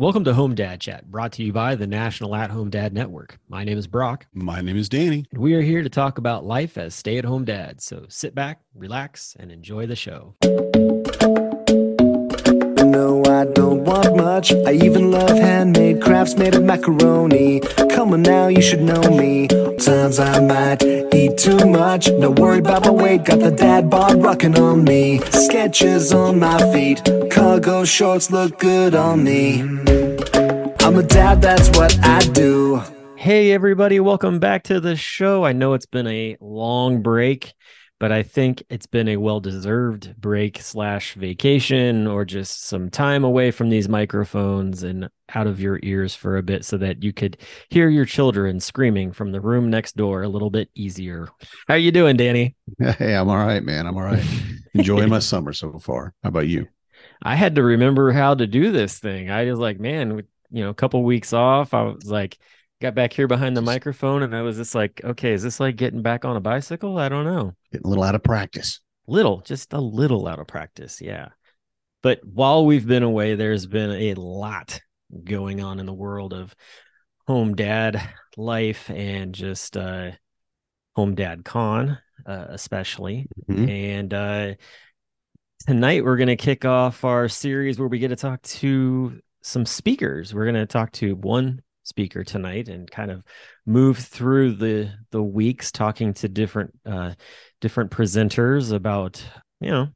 Welcome to Home Dad Chat, brought to you by the National At Home Dad Network. My name is Brock. My name is Danny. And we are here to talk about life as stay at home dads. So sit back, relax, and enjoy the show. I don't want much. I even love handmade crafts made of macaroni. Come on now, you should know me. Times I might eat too much. No worry about my weight, got the dad bod rocking on me. Skechers on my feet, cargo shorts look good on me. I'm a dad, that's what I do. Hey, everybody, welcome back to the show. I know it's been a long break, but I think it's been a well deserved break slash vacation or just some time away from these microphones and out of your ears for a bit so that you could hear your children screaming from the room next door a little bit easier. How are you doing, Danny? Hey, I'm all right, man. I'm all right. Enjoying my summer so far. How about you? I had to remember how to do this thing. I was like, man, you know, a couple weeks off, I was like, got back here behind the microphone and I was just like, okay, is this like getting back on a bicycle? I don't know. Getting a little out of practice. Little, just a little out of practice. Yeah. But while we've been away, there's been a lot going on in the world of home dad life and just uh, home dad con, uh, especially. Mhm. And uh, tonight we're going to kick off our series where we get to talk to some speakers. We're going to talk to one speaker tonight and kind of move through the the weeks talking to different uh different presenters about you know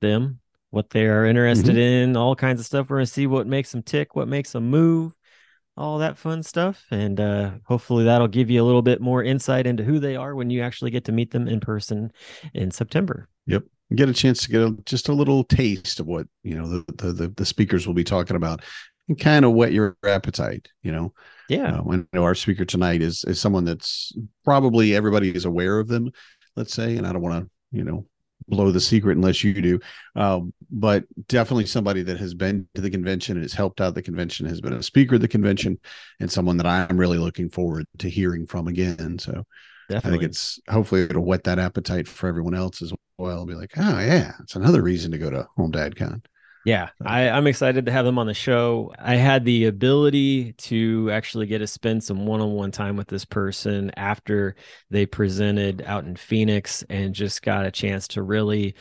them what they are interested in all kinds of stuff. We're going to see what makes them tick what makes them move all that fun stuff. And uh hopefully that'll give you a little bit more insight into who they are when you actually get to meet them in person in september. Yep. Get a chance to get a, just a little taste of what you know the the the speakers will be talking about, and kind of whet your appetite. You know, yeah uh, when our speaker tonight is is someone that's probably everybody is aware of them. Let's say, and I don't want to you know blow the secret unless you do, um, but definitely somebody that has been to the convention and has helped out the convention, has been a speaker at the convention, and someone that I'm really looking forward to hearing from again. So. I think it's hopefully it'll whet that appetite for everyone else as well. Be like, oh yeah, it's another reason to go to Home Dad Con. Yeah, I, I'm excited to have them on the show. I had the ability to actually get to spend some one-on-one time with this person after they presented out in Phoenix and just got a chance to really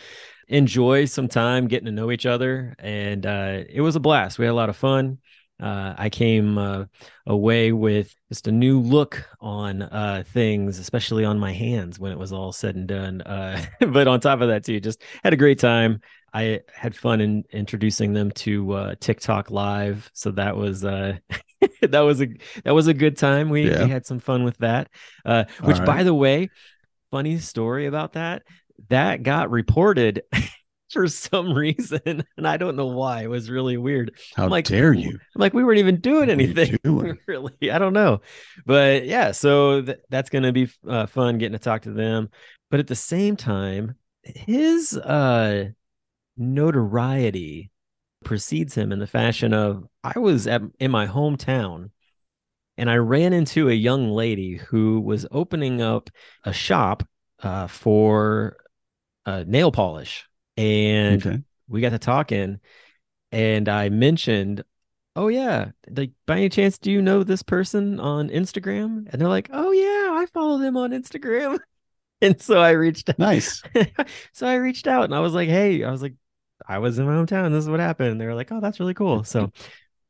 enjoy some time getting to know each other. And uh, it was a blast. We had a lot of fun. Uh, I came uh, away with just a new look on uh, things, especially on my hands when it was all said and done. Uh, but on top of that, too, just had a great time. I had fun in introducing them to uh, TikTok Live, so that was uh, that was a that was a good time. We, Yeah. we had some fun with that. Uh, which, All by the way, funny story about that that got reported for some reason, and I don't know why. It was really weird. How I'm like, dare you? I'm like, we weren't even doing anything. doing? really, I don't know, but yeah. So th- that's gonna be uh, fun getting to talk to them. But at the same time, his uh, notoriety precedes him in the fashion of I was at in my hometown, and I ran into a young lady who was opening up a shop uh, for uh, nail polish, and Okay. we got to talking and I mentioned, Oh yeah, like by any chance do you know this person on Instagram? And they're like, Oh yeah, I follow them on Instagram. And so I reached out. Nice. so I reached out and I was like, Hey, I was like, I was in my hometown. This is what happened. And they were like, Oh, that's really cool. So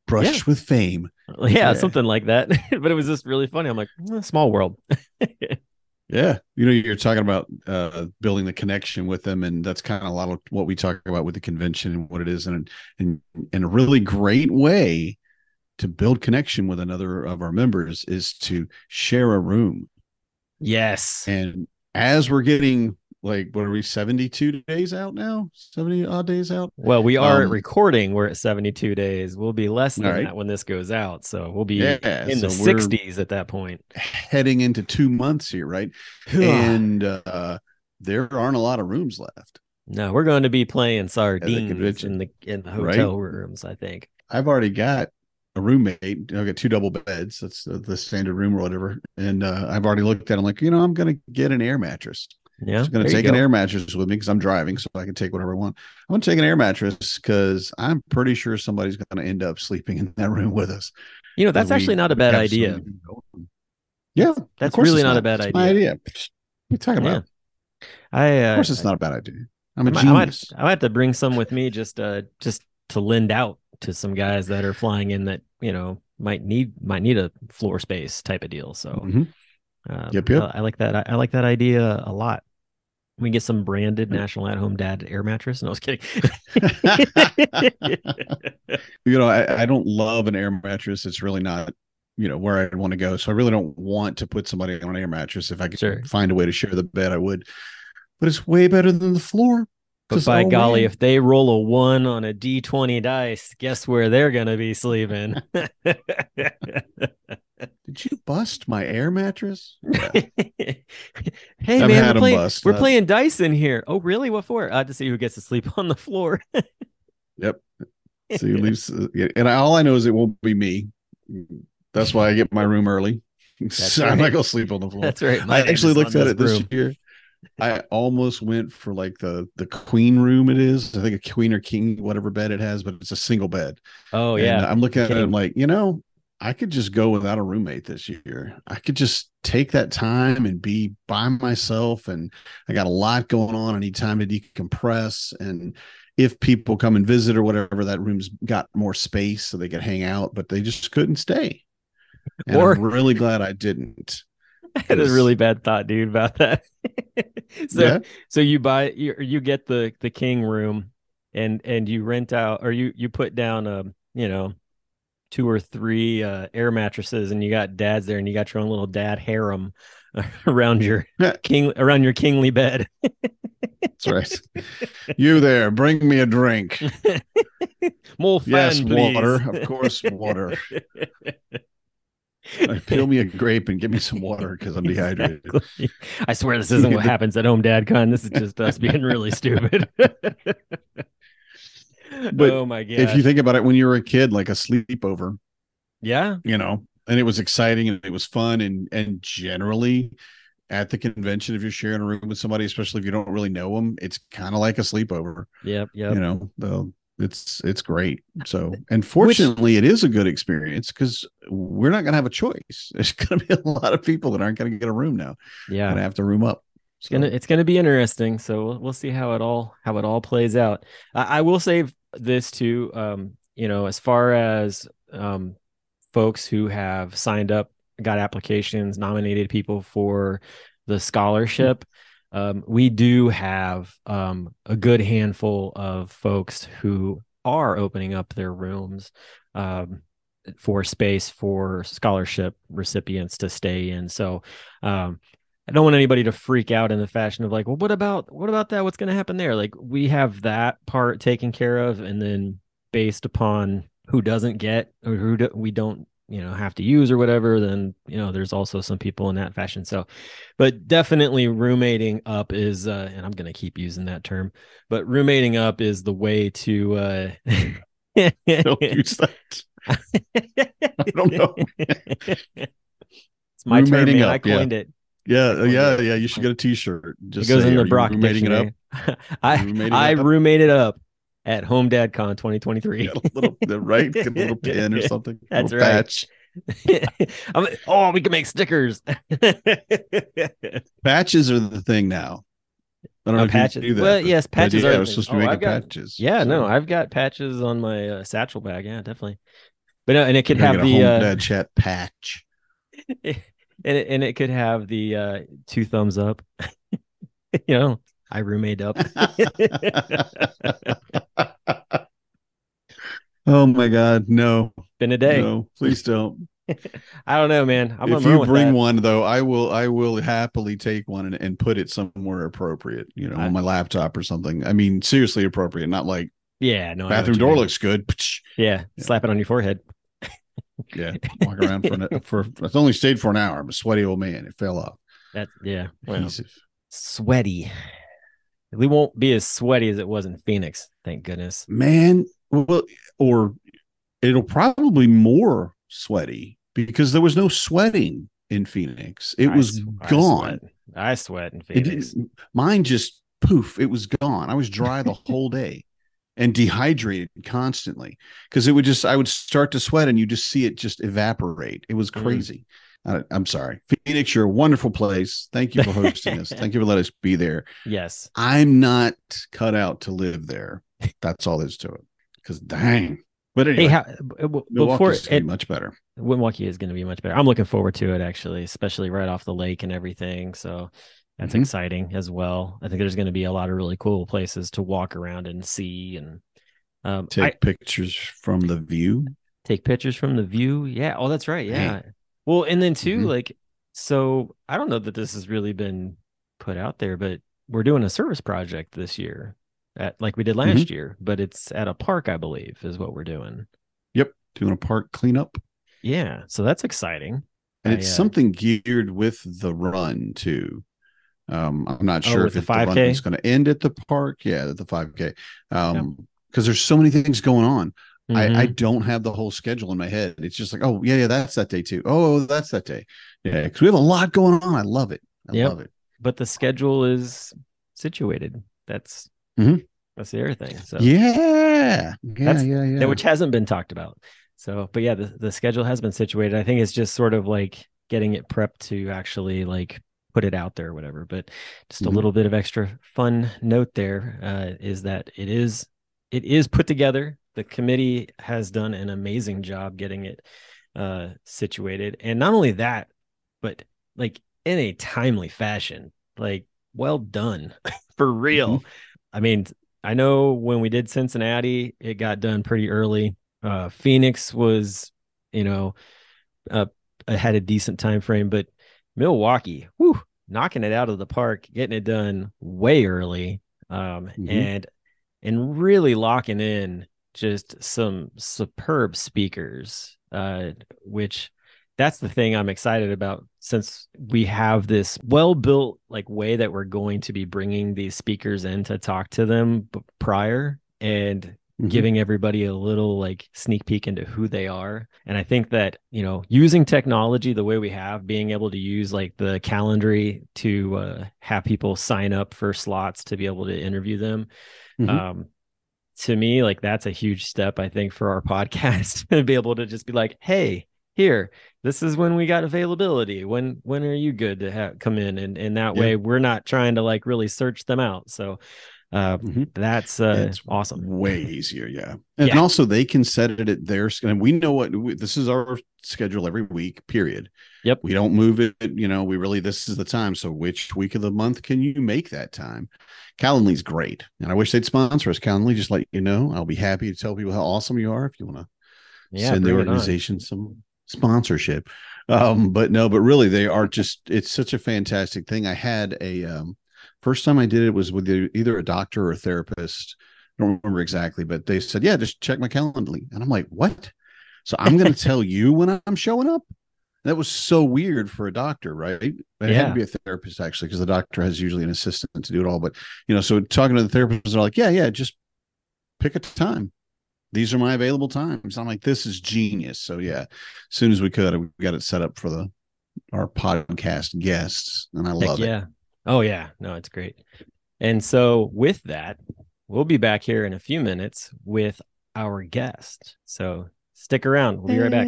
Brush Yeah. with fame. yeah, Yeah. something like that. but it was just really funny. I'm like, "Eh, small world. Yeah. You know, you're talking about uh, building the connection with them, and that's kind of a lot of what we talk about with the convention and what it is, and and and a really great way to build connection with another of our members is to share a room. yes. And as we're getting like, what are we, 72 days out now? 70 odd days out? Well, we are Um, recording. We're at 72 days. We'll be less than right. that when this goes out. So we'll be Yeah, in the so we're- 60s at that point. Heading into two months here, right? and uh, there aren't a lot of rooms left. no, we're going to be playing sardines convention. in the in the Right. hotel rooms. I think. I've already got a roommate. I've got two double beds. That's the, the standard room or whatever. And uh, I've already looked at. it. I'm like, you know, I'm gonna get an air mattress. Yeah. I'm going to take an go. air mattress with me because I'm driving, so I can take whatever I want. I'm going to take an air mattress because I'm pretty sure somebody's going to end up sleeping in that room with us. You know, that's actually not a bad idea. Yeah, That's really it's not a bad idea. idea. What are you talking Yeah. about? I uh, Of course, it's not a bad idea. I'm a I might, I might, genius. I might have to bring some with me just uh just to lend out to some guys that are flying in that you know might need might need a floor space type of deal. So Mhm. uh, Yep, yep. I, I like that. I, I like that idea a lot. We get some branded Mm. National At Home Dad air mattress. No, I was kidding. you know, I, I don't love an air mattress. It's really not, you know, where I'd want to go. So I really don't want to put somebody on an air mattress. If I could Sure. find a way to share the bed, I would. But it's way better than the floor. But by golly, man. if they roll a one on a d20 dice, guess where they're gonna be sleeping? did you bust my air mattress? hey I've man, we're playing, bust. we're playing dice in here. Oh, really? What for? Uh, to see who gets to sleep on the floor. Yep. So you leave, uh, and I, all I know is it won't be me. That's why I get my room early. So I'm not gonna sleep on the floor. That's right. I actually looked at it this year. I almost went for like the the queen room. It is, I think a queen or king, whatever bed it has, but it's a single bed. Oh And yeah. I'm looking at it I'm like, you know, I could just go without a roommate this year. I could just take that time and be by myself. And I got a lot going on. I need time to decompress. And if people come and visit or whatever, that room's got more space so they could hang out, but they just couldn't stay. And Or- I'm really glad I didn't. I had a really bad thought, dude, about that. so Yeah. so you buy you you get the the king room and and you rent out or you you put down a you know two or three uh air mattresses and you got dads there and you got your own little dad harem around your king around your kingly bed. That's right. you there, bring me a drink. More fun, Yes, please. water. Of course, water. Peel me a grape and give me some water because I'm dehydrated. Exactly. I swear this isn't what happens at home dad con. This is just us being really stupid. But oh my god. If you think about it, when you were a kid, like a sleepover, yeah. you know, and it was exciting and it was fun, and and generally at the convention, if you're sharing a room with somebody, especially if you don't really know them, it's kind of like a sleepover. Yep. Yep. You know, the it's it's great. So, and fortunately, it is a good experience because we're not going to have a choice. There's going to be a lot of people that aren't going to get a room now. yeah. Going to have to room up. It's gonna it's gonna be interesting. So we'll, we'll see how it all how it all plays out. I, I will say this too. Um, you know, as far as um, folks who have signed up, got applications, nominated people for the scholarship. Um, we do have um, a good handful of folks who are opening up their rooms um, for space for scholarship recipients to stay in. So um, I don't want anybody to freak out in the fashion of like, well, what about what about that? What's going to happen there? Like we have that part taken care of, and then based upon who doesn't get or who do, we don't, you know, have to use or whatever, then you know, there's also some people in that fashion. So, but definitely roommating up is, uh, and I'm going to keep using that term, but roommating up is the way to. uh Don't use that. I don't know. it's my term, Roommating man. I up, yeah. coined it. Yeah, Well, yeah, yeah. yeah. You should get a T-shirt. It Just goes say, in the Brock roommating it up?" dictionary. I Roommating I it up? roommated up at Home Dad Con 2023. Get a little, the right, a little pin or something. That's right. Patch. Like, oh, we can make stickers. Patches are the thing now. I don't know Oh, if you patches. knew that, well, yes, patches yeah, are. I was supposed to Oh, be I've making got- patches. Yeah, no, I've got patches on my uh, satchel bag. Yeah, definitely. But no, and it could have the home uh, dad chat patch. And it, and it could have the uh, two thumbs up. you know, I roommate up. oh my god, no, Been a day. no, please don't. I don't know, man. I'm if gonna you bring one though, I will I will happily take one and, and put it somewhere appropriate, you know, I- on my laptop or something. I mean, seriously appropriate, not like Yeah, no. Bathroom door mean. looks good. Yeah, Yeah. slap it on your forehead. Yeah, walk around for an, for it's only stayed for an hour. I'm a sweaty old man. It fell off. That's yeah. Well, sweaty. We won't be as sweaty as it was in Phoenix. Thank goodness. Man, well, or it'll probably more sweaty because there was no sweating in Phoenix. It I was s- I gone. sweat. I sweat in It Phoenix. didn't, mine just poof, it was gone. I was dry the whole day and dehydrated constantly because it would just, I would start to sweat and you just see it just evaporate. It was Mhm. crazy. I, I'm sorry. Phoenix, you're a wonderful place. Thank you for hosting us. Thank you for letting us be there. Yes. I'm not cut out to live there. That's all there's to it. Because dang. But anyway, Hey, how, before Milwaukee's it, be much better. Milwaukee is going to be much better. I'm looking forward to it actually, especially right off the lake and everything. So that's Mhm. exciting as well. I think there's going to be a lot of really cool places to walk around and see and um, Take I, pictures from the view. take pictures from the view. Yeah. Oh, that's right. Hey. Yeah. Well, and then too, Mhm. like, so I don't know that this has really been put out there, but we're doing a service project this year at like we did last Mm-hmm. year, but it's at a park, I believe, is what we're doing. Yep. Doing a park cleanup. Yeah. So that's exciting. and I, it's uh, something geared with the run too. Um, I'm not Oh, sure with if the the 5K? is going to end at the park. Yeah, at the 5K. Um, because there's so many things going on. I, I Mhm. don't have the whole schedule in my head. It's just like, oh yeah, yeah, that's that day too. Oh, that's that day. Yeah, because we have a lot going on. I love it. I Yep. love it. but the schedule is situated. That's Mhm. that's the other thing. So Yeah, yeah, That's- yeah, yeah. which hasn't been talked about. So, but yeah, the, the schedule has been situated. I think it's just sort of like getting it prepped to actually like put it out there or whatever. But just a Mhm. little bit of extra fun note there uh, is that it is it is put together. The committee has done an amazing job getting it uh, situated, and not only that, but like in a timely fashion. Like, well done for real. I mean, I know when we did Cincinnati, it got done pretty early. Uh, Phoenix was, you know, uh, had a decent time frame, but Milwaukee, whew, knocking it out of the park, getting it done way early, um, Mhm. and and really locking in just some superb speakers, uh, which that's the thing I'm excited about since we have this well built like way that we're going to be bringing these speakers in to talk to them prior and Mhm. giving everybody a little like sneak peek into who they are and i think that you know using technology the way we have being able to use like the Calendly to uh, have people sign up for slots to be able to interview them Mhm. um to me like that's a huge step i think for our podcast to be able to just be like hey here this is when we got availability when when are you good to have come in and and that Yeah. way we're not trying to like really search them out so uh Mhm. that's uh It's awesome way easier yeah and Yeah. also they can set it at their sch- and we know what we, this is our schedule every week period Yep. we don't move it you know we really this is the time so which week of the month can you make that time calendly's great and i wish they'd sponsor us calendly just let you know i'll be happy to tell people how awesome you are if you want to yeah send the bring it on. organization some sponsorship um but no but really they are just it's such a fantastic thing i had a um first time i did it was with either a doctor or a therapist. I don't remember exactly but they said yeah just check my calendly and i'm like what? So i'm going to tell you when i'm showing up? That was so weird for a doctor right? It had to be a therapist actually because the doctor has usually an assistant to do it all but you know so talking to the therapist they're like yeah yeah just pick a time. These are my available times. I'm like, this is genius. So yeah, as soon as we could, we got it set up for the our podcast guests, and I Heck love it. Yeah oh yeah. No it's great. And so with that we'll be back here in a few minutes with our guest. So stick around. We'll be right back.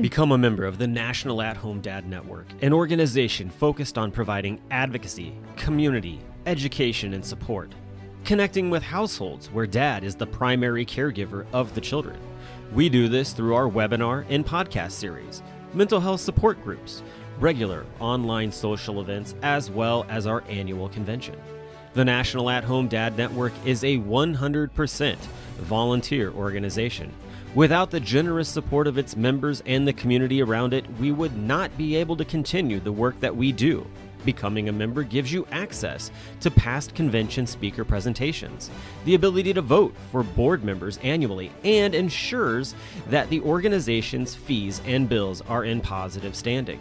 Become a member of the National At Home Dad Network, an organization focused on providing advocacy, community, education, and support. Connecting with households where dad is the primary caregiver of the children. We do this through our webinar and podcast series, mental health support groups, regular online social events, as well as our annual convention. The National At Home Dad Network is a 100% volunteer organization. Without the generous support of its members and the community around it, we would not be able to continue the work that we do. Becoming a member gives you access to past convention speaker presentations, the ability to vote for board members annually, and ensures that the organization's fees and bills are in positive standing.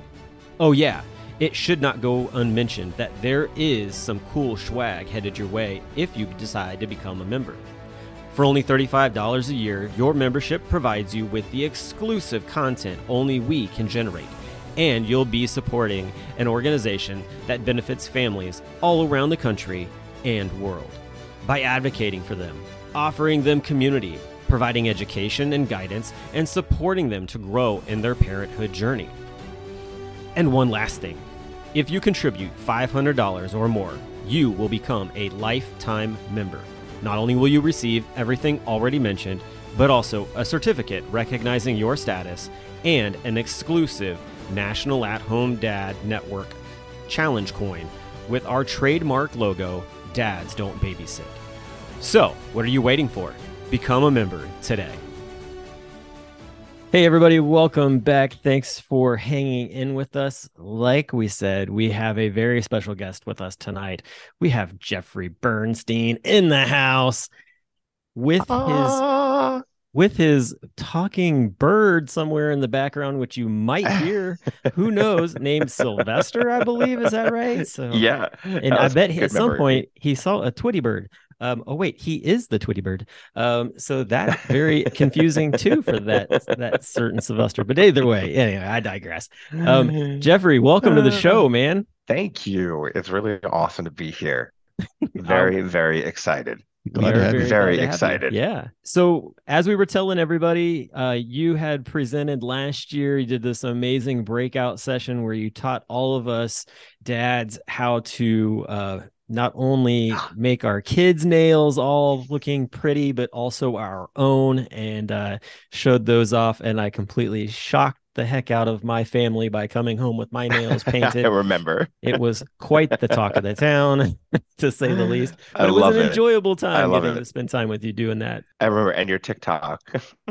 Oh, yeah, it should not go unmentioned that there is some cool swag headed your way if you decide to become a member. For only $35 a year, your membership provides you with the exclusive content only we can generate and you'll be supporting an organization that benefits families all around the country and world by advocating for them, offering them community, providing education and guidance, and supporting them to grow in their parenthood journey. And one last thing if you contribute $500 or more, you will become a lifetime member. Not only will you receive everything already mentioned, but also a certificate recognizing your status and an exclusive National At Home Dad Network challenge coin with our trademark logo, Dads Don't Babysit. So, what are you waiting for? Become a member today. Hey, everybody, welcome back. Thanks for hanging in with us. Like we said, we have a very special guest with us tonight. We have Jeffrey Bernstein in the house with his Ah, with his talking bird somewhere in the background, which you might hear. Who knows? Named Sylvester, I believe. Is that right? So yeah. and I bet he, at some point he saw a Tweety bird. Um, oh wait, he is the Tweety bird. Um, so that very confusing too for that that certain Sylvester. But either way, anyway, I digress. Um, Jeffrey, welcome to the show, man. Thank you. It's really awesome to be here. Very, very excited. Glad We to are have you. Very glad to have you. excited. Yeah. So as we were telling everybody, uh, you had presented last year. You did this amazing breakout session where you taught all of us dads how to uh, not only make our kids' nails all looking pretty, but also our own, and uh, showed those off. And I completely shocked the heck out of my family by coming home with my nails painted. I remember. It was quite the talk of the town, to say the least. But I it was love an it. enjoyable time love getting it. to spend time with you doing that. I remember. And your TikTok.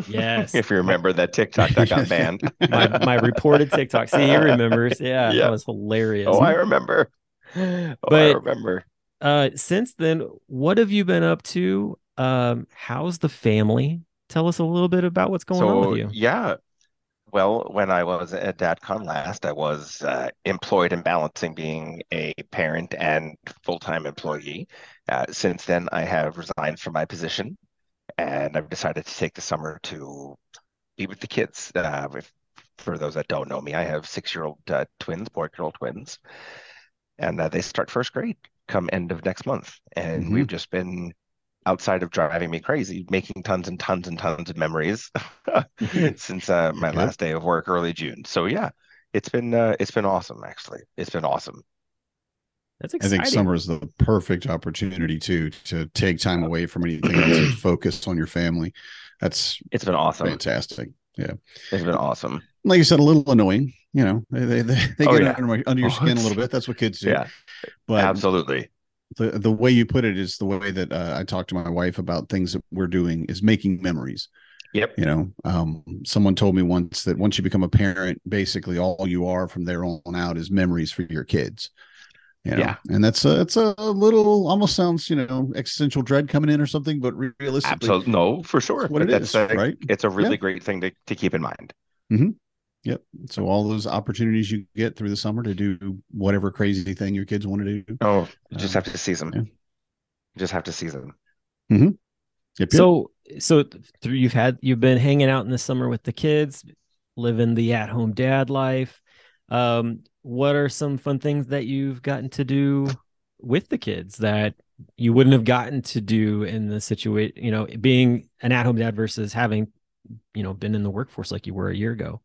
Yes. if you remember that TikTok that got banned. my my reported TikTok. See, he remembers. Yeah, Yeah. that was hilarious. oh, I remember. Oh, I remember. Uh, since then, what have you been up to? Um, how's the family? Tell us a little bit about what's going on with you. yeah. Well, when I was at DadCon last, I was uh, employed and balancing being a parent and full-time employee. Uh, since then, I have resigned from my position, and I've decided to take the summer to be with the kids. Uh, if, for those that don't know me, I have six-year-old uh, twins, boy-girl twins, and uh, they start first grade come end of next month. And Mhm. we've just been outside of driving me crazy, making tons and tons and tons of memories since uh, my Good. last day of work early June. So yeah, it's been uh, it's been awesome actually. It's been awesome. That's exciting. I think summer is the perfect opportunity to to take time away from anything else and focus on your family. That's It's been awesome. fantastic. Yeah. It's been awesome. Like you said, a little annoying. You know, they they they, Oh, get yeah. under, my, under your Oh, skin a little bit. That's what kids do. Yeah, but absolutely. the the way you put it is the way that uh, I talk to my wife about things that we're doing is making memories. Yep. You know, um, someone told me once that once you become a parent, basically all you are from there on out is memories for your kids. You know? Yeah. and that's a it's a little almost sounds you know existential dread coming in or something, but re- realistically, Absolutely. No, for sure. what it That's is, a- right? It's a really Yeah. great thing to, to keep in mind. Yep. So all those opportunities you get through the summer to do whatever crazy thing your kids want to do. Oh, you just Um, have to seize them. yeah. You just have to seize them. Yep, yep. So so through you've had you've been hanging out in the summer with the kids, living the at home dad life. Um, what are some fun things that you've gotten to do with the kids that you wouldn't have gotten to do in the situation, you know, being an at home dad versus having, you know, been in the workforce like you were a year ago?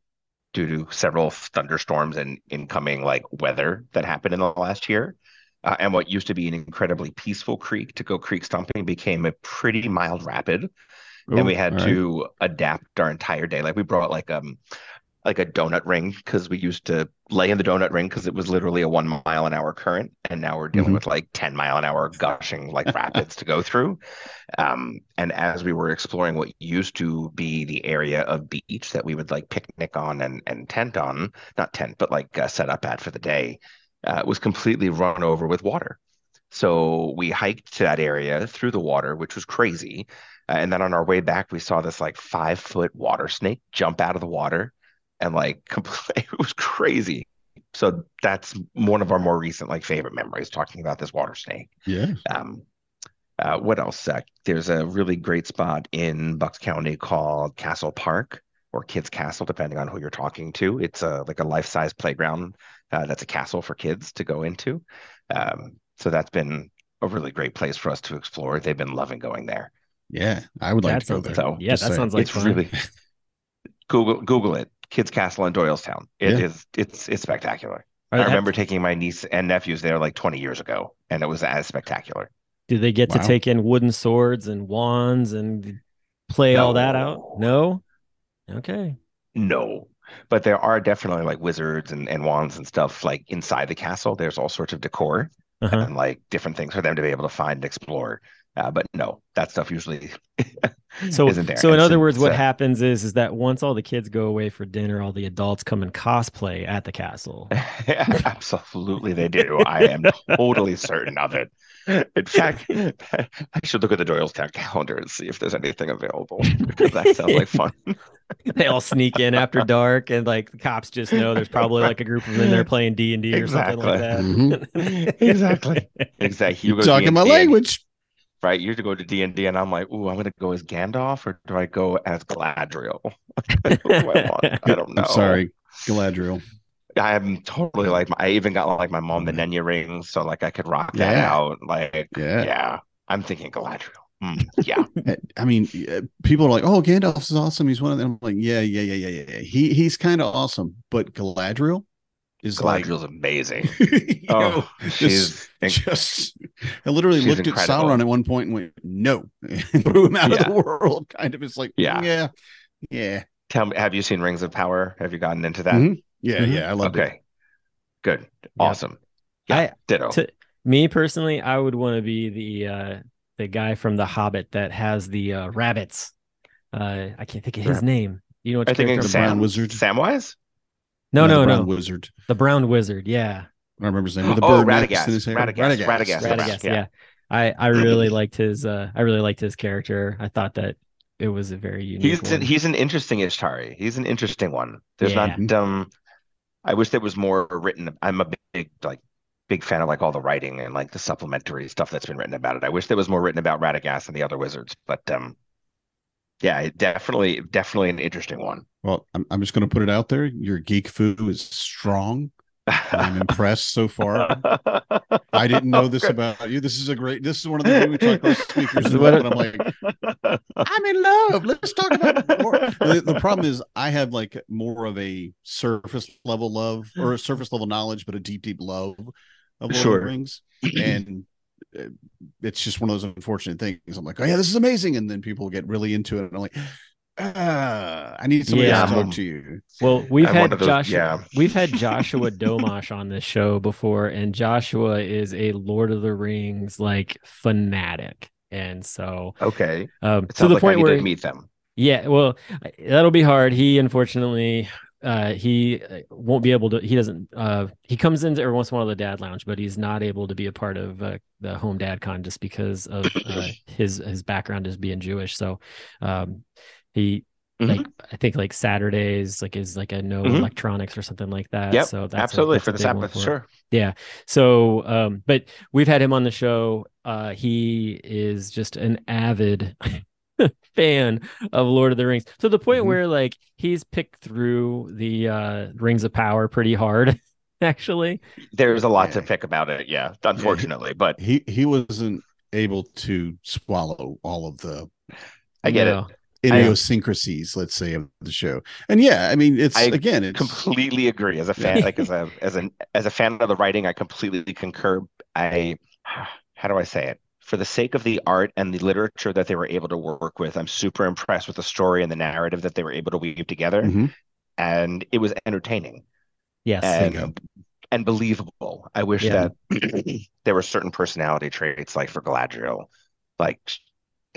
Due to several thunderstorms and incoming like weather that happened in the last year. Uh, and what used to be an incredibly peaceful creek to go creek stomping became a pretty mild rapid. and we had all right. to adapt our entire day. Like we brought like um like a donut ring because we used to lay in the donut ring because it was literally a one mile an hour current, and now we're dealing Mhm. with like ten mile an hour gushing like rapids to go through. Um, and as we were exploring what used to be the area of beach that we would like picnic on and and tent on, not tent but like uh, set up at for the day, uh, was completely run over with water. So we hiked to that area through the water, which was crazy. Uh, and then on our way back, we saw this like five foot water snake jump out of the water and like it was crazy. So that's one of our more recent like favorite memories talking about this water snake. Yeah. Um, uh, what else? Uh, there's a really great spot in Bucks County called Castle Park or kids castle, depending on who you're talking to. It's a like a life size playground uh, that's a castle for kids to go into. Um, so that's been a really great place for us to explore. They've been loving going there. Yeah, I would like That to go sounds there. So, yeah, that saying. sounds like it's fun. really Google Google it. Kids Castle in Doylestown. It Yeah. is it's it's spectacular. Are- I have- remember taking my niece and nephews there like 20 years ago, and it was as spectacular. Do they get to take in wooden swords and wands and play all that out? No. Okay. No, but there are definitely like wizards and, and wands and stuff like inside the castle. There's all sorts of decor Uh-huh. and like different things for them to be able to find and explore. Uh, but no, that stuff usually So, isn't there. so in other words, what it's, uh, happens is is that once all the kids go away for dinner, all the adults come and cosplay at the castle. Absolutely, they do. I am totally certain of it. In fact, I should look at the Doylestown calendar and see if there's anything available. Because that sounds like fun. they all sneak in after dark, and like the cops just know there's probably like a group of them in there playing D and D or something like that. Mhm. Exactly. Exactly. You You're talking my D&D and- language. Right? You to go to D and D, and I'm like, ooh, I'm gonna go as Gandalf, or do I go as Galadriel? Do I. I don't know. I'm sorry, Galadriel. I'm totally like I even got like my mom the Nenya rings, so like I could rock that Yeah. out. Like, Yeah. yeah, I'm thinking Galadriel. Mm, yeah, I mean, people are like, "Oh, Gandalf is awesome. He's one of them." I'm like, "Yeah, yeah, yeah, yeah, yeah. He he's kind of awesome, but Galadriel is Galadriel's amazing. like, yo, Oh, this- she's just I literally She's looked incredible. at Sauron at one point and went, "No," and threw him out Yeah. of the world. Kind of, it's like, Yeah. yeah, yeah, Tell me, have you seen Rings of Power? Have you gotten into that? Mhm. yeah, Mhm. yeah. I love it. Okay, good, awesome. Yeah, I- ditto. to- Me personally, I would want to be the uh the guy from The Hobbit that has the uh, rabbits. Uh, I can't think of his Rab- name. You know what I think character? the I'm- brown Sam wizard. Samwise. No, the no, brown no. wizard. The brown wizard. Yeah. I don't remember his name. The Oh, bird nest Radagast. in. Radagast. Radagast. Radagast, yeah. yeah. I I really liked his uh I really liked his character. I thought that it was a very unique He's one. an, he's an interesting Istari. He's an interesting one. There's Yeah. not um I wish there was more written. I'm a big like big fan of like all the writing and like the supplementary stuff that's been written about it. I wish there was more written about Radagast and the other wizards, but um yeah, definitely definitely an interesting one. Well, I'm, I'm just going to put it out there. Your geek foo is strong. I'm impressed so far. I didn't know this about you. This is a great. This is one of the thing we talked about speakers. And I'm like, I'm in love. Let's talk about more. The, the problem is, I have like more of a surface level love or a surface level knowledge, but a deep, deep love of Lord of Sure. the Rings, and it's just one of those unfortunate things. I'm like, oh yeah, this is amazing, and then people get really into it, and I'm like, ah, I need somebody Yeah. else to talk to you. Well, we've I'm had of those- Joshua. yeah. We've had Joshua Domash on this show before, and Joshua is a Lord of the Rings like fanatic, and so Okay. um, to the like I point need where to meet them. yeah, well, that'll be hard. He unfortunately, uh, he uh, won't be able to. He doesn't. Uh, he comes into every once in a while to the Dad Lounge, but he's not able to be a part of uh, the Home Dad Con just because of uh, his his background as being Jewish. So, um, he Mhm. like I think like Saturdays like is like a no Mhm. electronics or something like that. Yep, so that's a- Absolutely that's for the Sabbath, for it. sure. Yeah. So, um, but we've had him on the show. Uh, he is just an avid fan of Lord of the Rings to the point Mhm. where like he's picked through the uh Rings of Power pretty hard, actually. There's a lot to pick about it, yeah, unfortunately, but He he wasn't able to swallow all of the I get it. No. idiosyncrasies, let's say, of the show. And yeah, I mean, it's I again, it's completely agree as a fan like as a as an as a fan of the writing i completely concur i how do i say it for the sake of the art and the literature that they were able to work with i'm super impressed with the story and the narrative that they were able to weave together Mhm. and it was entertaining Yes. And and believable i wish Yeah. that there were certain personality traits like for galadriel like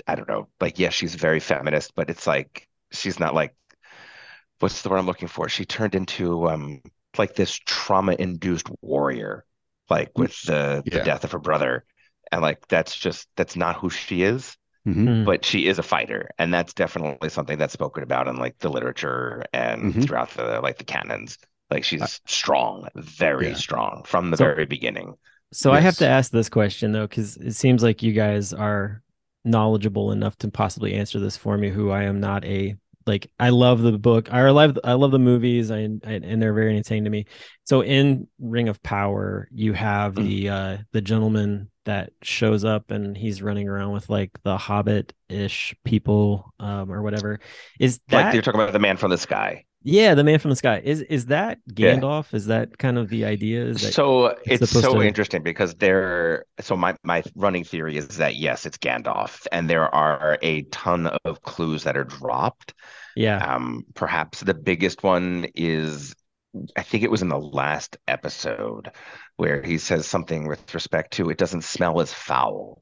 i don't know like yes she's very feminist but it's like she's not like what's the word i'm looking for she turned into um like this trauma induced warrior like with the, the death of her brother and like that's just that's not who she is Mhm. Mm. but she is a fighter and that's definitely something that's spoken about in like the literature and Mhm. throughout the like the canons like she's strong very Yeah. strong from the So- very beginning So I have to ask this question though, because it seems like you guys are knowledgeable enough to possibly answer this for me, who I am not a like I love the book. I love I love the movies. I, I and they're very entertaining to me. So in Ring of Power, you have Mm. the uh the gentleman that shows up and he's running around with like the Hobbit ish people um or whatever. Is like that you're talking about the man from the sky. Yeah the man from the sky? Is is that Yeah. Gandalf? Is that kind of the idea? Is that So it's supposed so to- interesting because there. So my my running theory is that yes, it's Gandalf, and there are a ton of clues that are dropped. yeah Um, perhaps the biggest one is, I think it was in the last episode where he says something with respect to it doesn't smell as foul.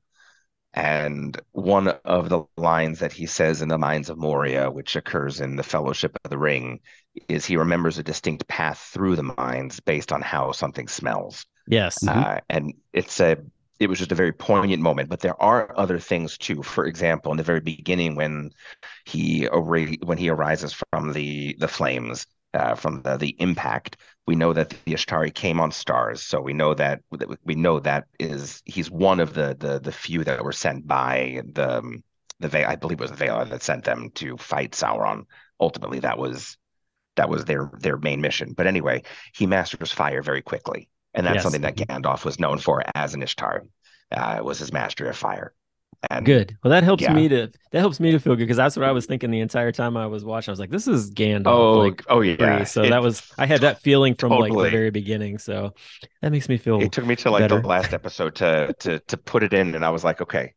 And one of the lines that he says in the Mines of Moria, which occurs in the Fellowship of the Ring, is he remembers a distinct path through the mines based on how something smells. yes Uh, and it's a it was just a very poignant moment. But there are other things too. For example, in the very beginning, when he when he arises from the the flames, uh, from the the impact, we know that the Istari came on stars. So we know that we know that is he's one of the the the few that were sent by the the Ve- I believe it was the Valar that sent them to fight Sauron. Ultimately, that was that was their their main mission. But anyway, he masters fire very quickly, and that's Yes. something that Gandalf was known for as an Istar. Uh, was his mastery of fire. And good well that helps yeah. me to that helps me to feel good because that's what i was thinking the entire time i was watching i was like this is gandalf Oh, like oh yeah. free. so It- that was i had that feeling from like the very beginning so that makes me feel It took me to like better. the last episode to to to put it in, and I was like, okay,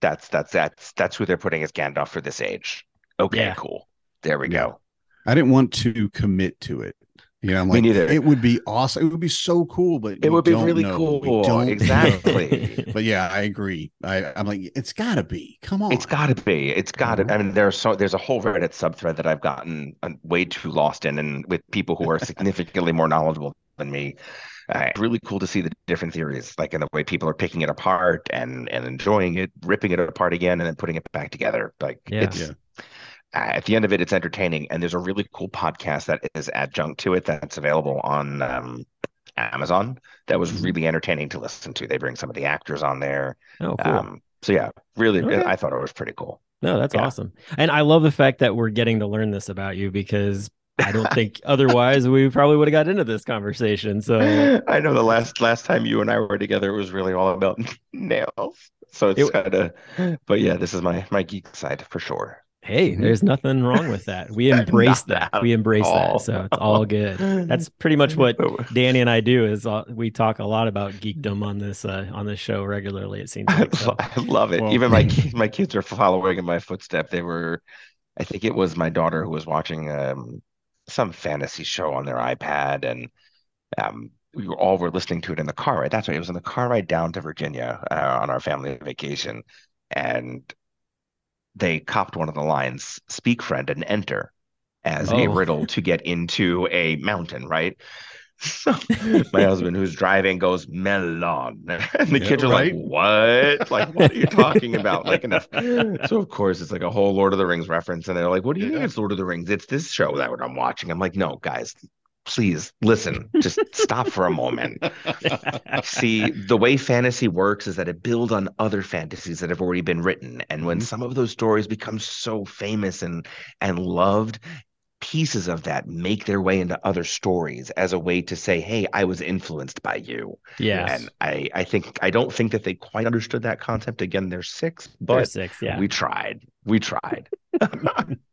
that's that's that's that's who they're putting as Gandalf for this age. Okay, Yeah. cool. There we Yeah. go. I didn't want to commit to it. You know, I'm Me like, neither. it would be awesome. It would be so cool, but It would be really know. cool. Exactly. but yeah, I agree. I, I'm like, it's gotta be. Come on. It's got to be. It's got to. Mhm. I mean, there's so there's a whole Reddit subthread that I've gotten uh, way too lost in, and with people who are significantly more knowledgeable than me. Uh, it's really cool to see the different theories, like in the way people are picking it apart and and enjoying it, ripping it apart again, and then putting it back together. Like Yeah. it's Yeah. At the end of it, it's entertaining, and there's a really cool podcast that is adjunct to it that's available on um, Amazon. That was Mhm. really entertaining to listen to. They bring some of the actors on there. oh cool Um, so yeah, really, Okay. I thought it was pretty cool. no that's yeah. awesome and i love the fact that we're getting to learn this about you because i don't think otherwise we probably would have got into this conversation so I know the last last time you and I were together, it was really all about nails. So it's It- kind of, but yeah, this is my my geek side for sure. Hey there's nothing wrong with that we embrace that we embrace all. that so it's all good that's pretty much what Danny and I do is uh, we talk a lot about geekdom on this uh, on this show regularly. It seems I, like so. I love it. Well- Even my my kids are following in my footstep. They were, I think it was my daughter who was watching um, some fantasy show on their iPad, and um, we were all were listening to it in the car ride. That's right. It was in the car ride down to Virginia uh, on our family vacation, and they copped one of the lines, "Speak, friend, and enter," as a Oh. riddle to get into a mountain, right? So my husband, who's driving, goes mellon, and the Yeah, kids are right. like, "What? Like, what are you talking about?" Like, enough. So of course, it's like a whole Lord of the Rings reference, and they're like, "What do you mean Yeah. it's Lord of the Rings? It's this show that I'm watching." I'm like, "No, guys, please listen. Just stop for a moment." See, the way fantasy works is that it builds on other fantasies that have already been written. And when Mhm. some of those stories become so famous and and loved, pieces of that make their way into other stories as a way to say, "Hey, I was influenced by you." yeah, And I I think I don't think that they quite understood that concept. Again, they're six, They're but six. Yeah, we tried. We tried.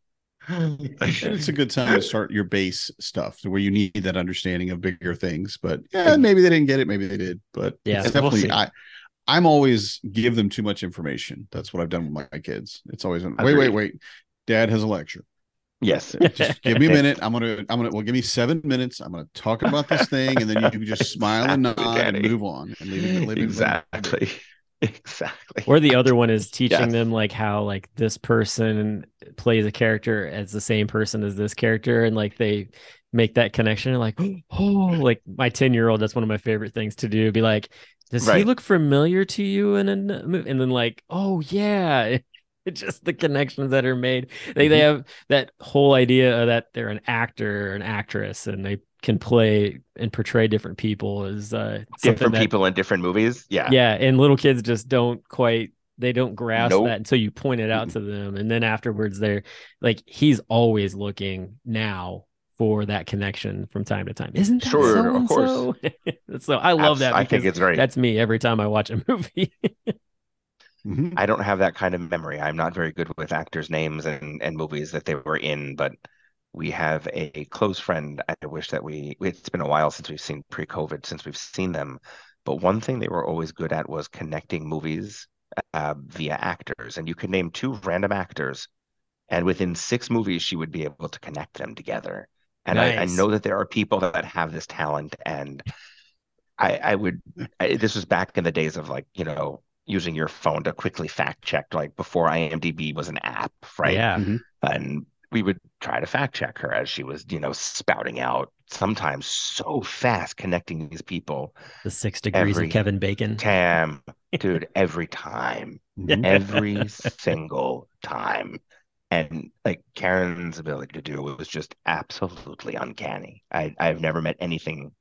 it's a good time to start your base stuff where you need that understanding of bigger things. But eh, yeah, maybe they didn't get it, maybe they did. But Yeah, it's we'll definitely. I I'm always give them too much information. That's what I've done with my kids. It's always wait, wait, Agreed. wait. Dad has a lecture. yes. Just give me a minute. I'm gonna I'm gonna well give me seven minutes. I'm gonna talk about this thing, and then you can just smile and nod Exactly, and move on and leave it. Leave it Exactly. Or the other one is teaching Yes. them like how like this person plays a character as the same person as this character, and like they make that connection. and Like, oh, like my ten year old. That's one of my favorite things to do. Be like, does he look familiar to you? in a movie? And then like, oh yeah. It's just the connections that are made. They they mm-hmm. have that whole idea of that they're an actor or an actress and they can play and portray different people is uh Different that- people in different movies. Yeah. yeah and little kids just don't quite they don't grasp Nope. that until you point it out to them and then afterwards they're like he's always looking now for that connection from time to time isn't that Sure, so of course. so so i love that I think it's very. that's me every time i watch a movie Mhm. I don't have that kind of memory. I'm not very good with actors' names and, and movies that they were in, but we have a close friend. I wish that we, it's been a while since we've seen pre COVID, since we've seen them. But one thing they were always good at was connecting movies uh, via actors. And you could name two random actors, and within six movies, she would be able to connect them together. And I, I know that there are people that have this talent. And I, I would, I, this was back in the days of like, you know, using your phone to quickly fact check, like before IMDb was an app, right? yeah Mhm. And we would try to fact check her as she was, you know, spouting out sometimes so fast connecting these people. the six degrees Every of kevin bacon Tam, dude, every time, every single time. And like Karen's ability to do it was just absolutely uncanny. I, I've never met anything,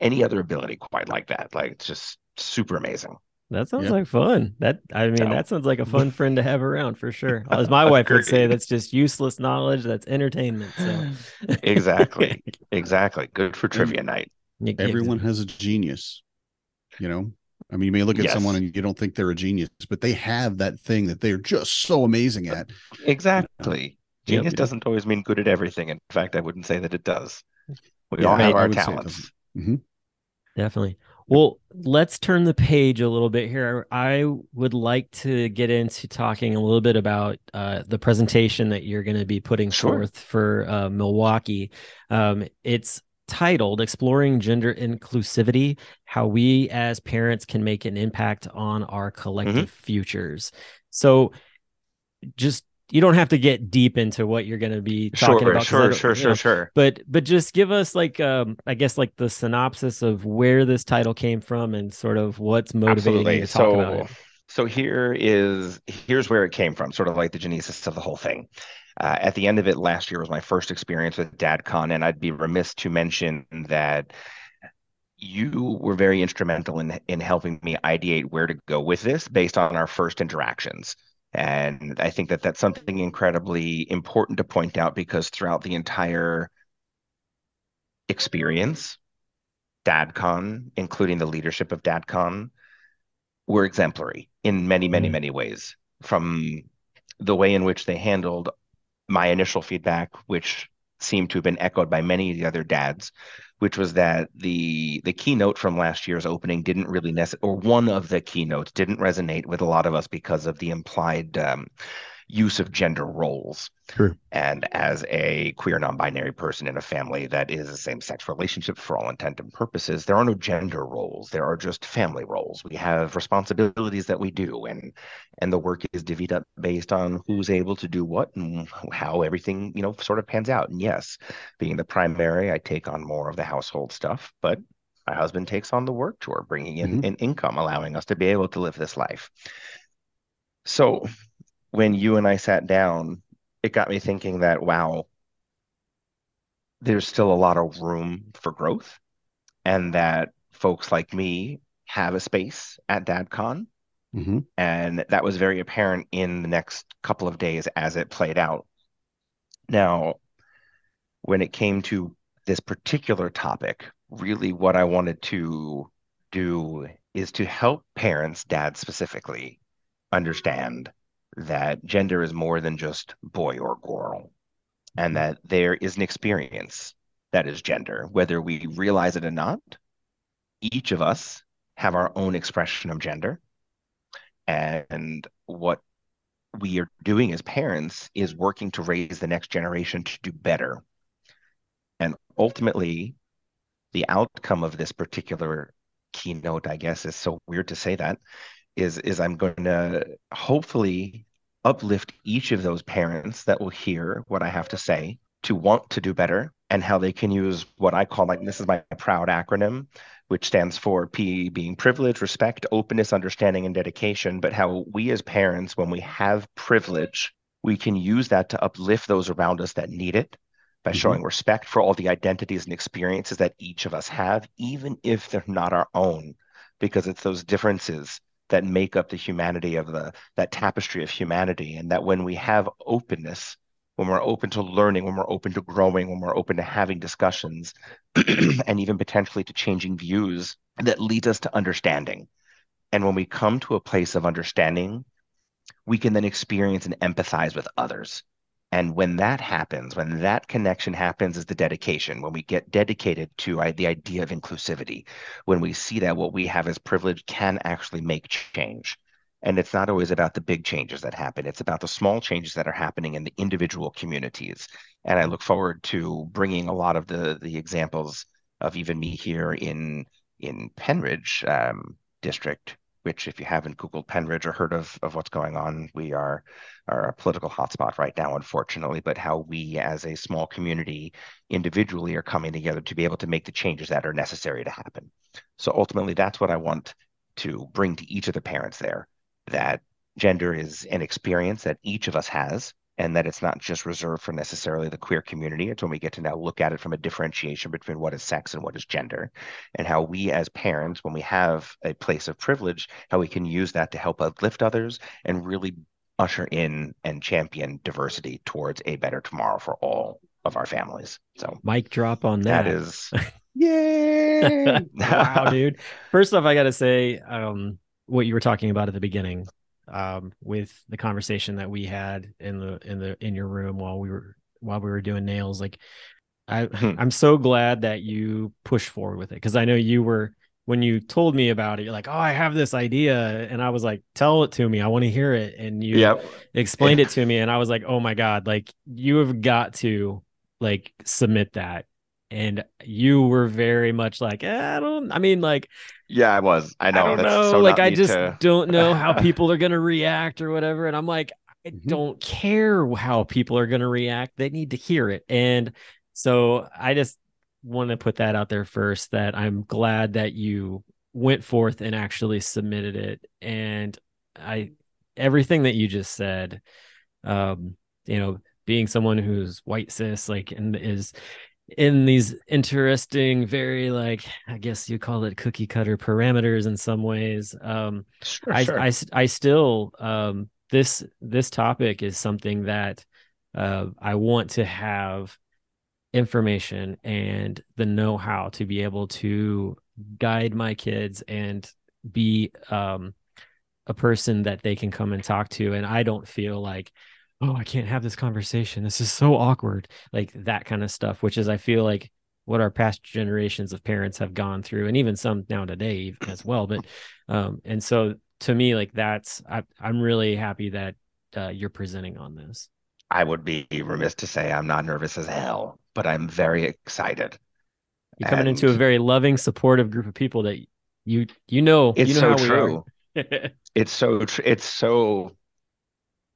any other ability quite like that. Like it's just super amazing. That sounds Yeah. like fun. That I mean, So- that sounds like a fun friend to have around for sure. As my wife would say, that's just useless knowledge. That's entertainment. So Exactly. Exactly. Good for trivia mm-hmm. night. Everyone has a genius. You know, I mean, you may look at Yes. someone and you don't think they're a genius, but they have that thing that they're just so amazing at. Exactly. Yep. Genius doesn't always mean good at everything. In fact, I wouldn't say that it does. We Yeah, all have I our would say it talents. Mm-hmm. Definitely. Well, let's turn the page a little bit here. I would like to get into talking a little bit about uh, the presentation that you're going to be putting Sure. forth for uh, Milwaukee. Um, it's titled Exploring Gender Inclusivity How We as Parents Can Make an Impact on Our Collective Futures. So, just you don't have to get deep into what you're going to be talking Sure, about. sure, sure, sure, know, sure. but but just give us like um i guess like the synopsis of where this title came from and sort of what's motivating Absolutely. you to talk about So, it so here is here's where it came from, sort of like the genesis of the whole thing. Uh, at the end of it, last year was my first experience with DadCon, and I'd be remiss to mention that you were very instrumental in in helping me ideate where to go with this based on our first interactions. And I think that that's something incredibly important to point out because throughout the entire experience, DadCon, including the leadership of DadCon, were exemplary in many, many, Mhm. many ways. From the way in which they handled my initial feedback, which seemed to have been echoed by many of the other dads, which was that the the keynote from last year's opening didn't really necessarily, or one of the keynotes didn't resonate with a lot of us because of the implied um, use of gender roles. True. And as a queer non-binary person in a family that is a same-sex relationship for all intent and purposes, there are no gender roles. There are just family roles. We have responsibilities that we do, and and the work is divvied up based on who's able to do what and how everything, you know, sort of pans out. And yes, being the primary, I take on more of the household stuff, but my husband takes on the work tour, bringing in Mhm. an income, allowing us to be able to live this life. So when you and I sat down, it got me thinking that, wow, there's still a lot of room for growth, and that folks like me have a space at DadCon. hmm And that was very apparent in the next couple of days as it played out. Now, when it came to this particular topic, really what I wanted to do is to help parents, dads specifically, understand that gender is more than just boy or girl, and mm-hmm. that there is an experience that is gender, whether we realize it or not. Each of us have our own expression of gender. And what we are doing as parents is working to raise the next generation to do better. And ultimately, the outcome of this particular keynote, I guess, is so weird to say that, is is I'm going to hopefully uplift each of those parents that will hear what I have to say to want to do better and how they can use what I call like this is my proud acronym, which stands for P being privilege, respect, openness, understanding, and dedication. But how we as parents, when we have privilege, we can use that to uplift those around us that need it by Mhm. showing respect for all the identities and experiences that each of us have, even if they're not our own, because it's those differences that make up the humanity of the that tapestry of humanity and that when we have openness when we're open to learning when we're open to growing when we're open to having discussions and even potentially to changing views that leads us to understanding. And when we come to a place of understanding we can then experience and empathize with others and when that happens, when that connection happens, is the dedication. When we get dedicated to uh, the idea of inclusivity, when we see that what we have as privilege can actually make change. And it's not always about the big changes that happen, it's about the small changes that are happening in the individual communities. And I look forward to bringing a lot of the, the examples of even me here in, in Pennridge um, district which if you haven't Googled Pennridge or heard of, of what's going on, we are, are a political hotspot right now, unfortunately, but how we as a small community individually are coming together to be able to make the changes that are necessary to happen. So ultimately, that's what I want to bring to each of the parents there, that gender is an experience that each of us has and that it's not just reserved for necessarily the queer community. It's when we get to now look at it from a differentiation between what is sex and what is gender, and how we as parents, when we have a place of privilege, how we can use that to help uplift others and really usher in and champion diversity towards a better tomorrow for all of our families. So, mic drop on that. That is, Yay! wow, dude. First off, I got to say, um, what you were talking about at the beginning um, with the conversation that we had in the in the in your room while we were while we were doing nails. Like, I hmm. I'm so glad that you pushed forward with it because I know you were when you told me about it. You're like, oh, I have this idea, and I was like, tell it to me. I want to hear it, and you yep. explained it to me, and I was like, oh my god, like you have got to like submit that and you were very much like eh, i don't i mean like yeah i was. I know. i don't know so like i just to... don't know how people are going to react or whatever and i'm like i mm-hmm. don't care how people are going to react they need to hear it and so i just want to put that out there first that i'm glad that you went forth and actually submitted it and i everything that you just said um you know being someone who's white cis like and is in these interesting, very like I guess you call it cookie cutter parameters in some ways. Um, sure, I, sure. I, I still um, this this topic is something that uh, I want to have information and the know how to be able to guide my kids and be um, a person that they can come and talk to. And I don't feel like oh, I can't have this conversation. This is so awkward. Like that kind of stuff, which is, I feel like, what our past generations of parents have gone through, and even some now today as well. But, um, and so to me, like that's, I, I'm really happy that uh, you're presenting on this. I would be remiss to say I'm not nervous as hell, but I'm very excited. You're coming and... into a very loving, supportive group of people that you you know it's you know so true. it's so tr- it's so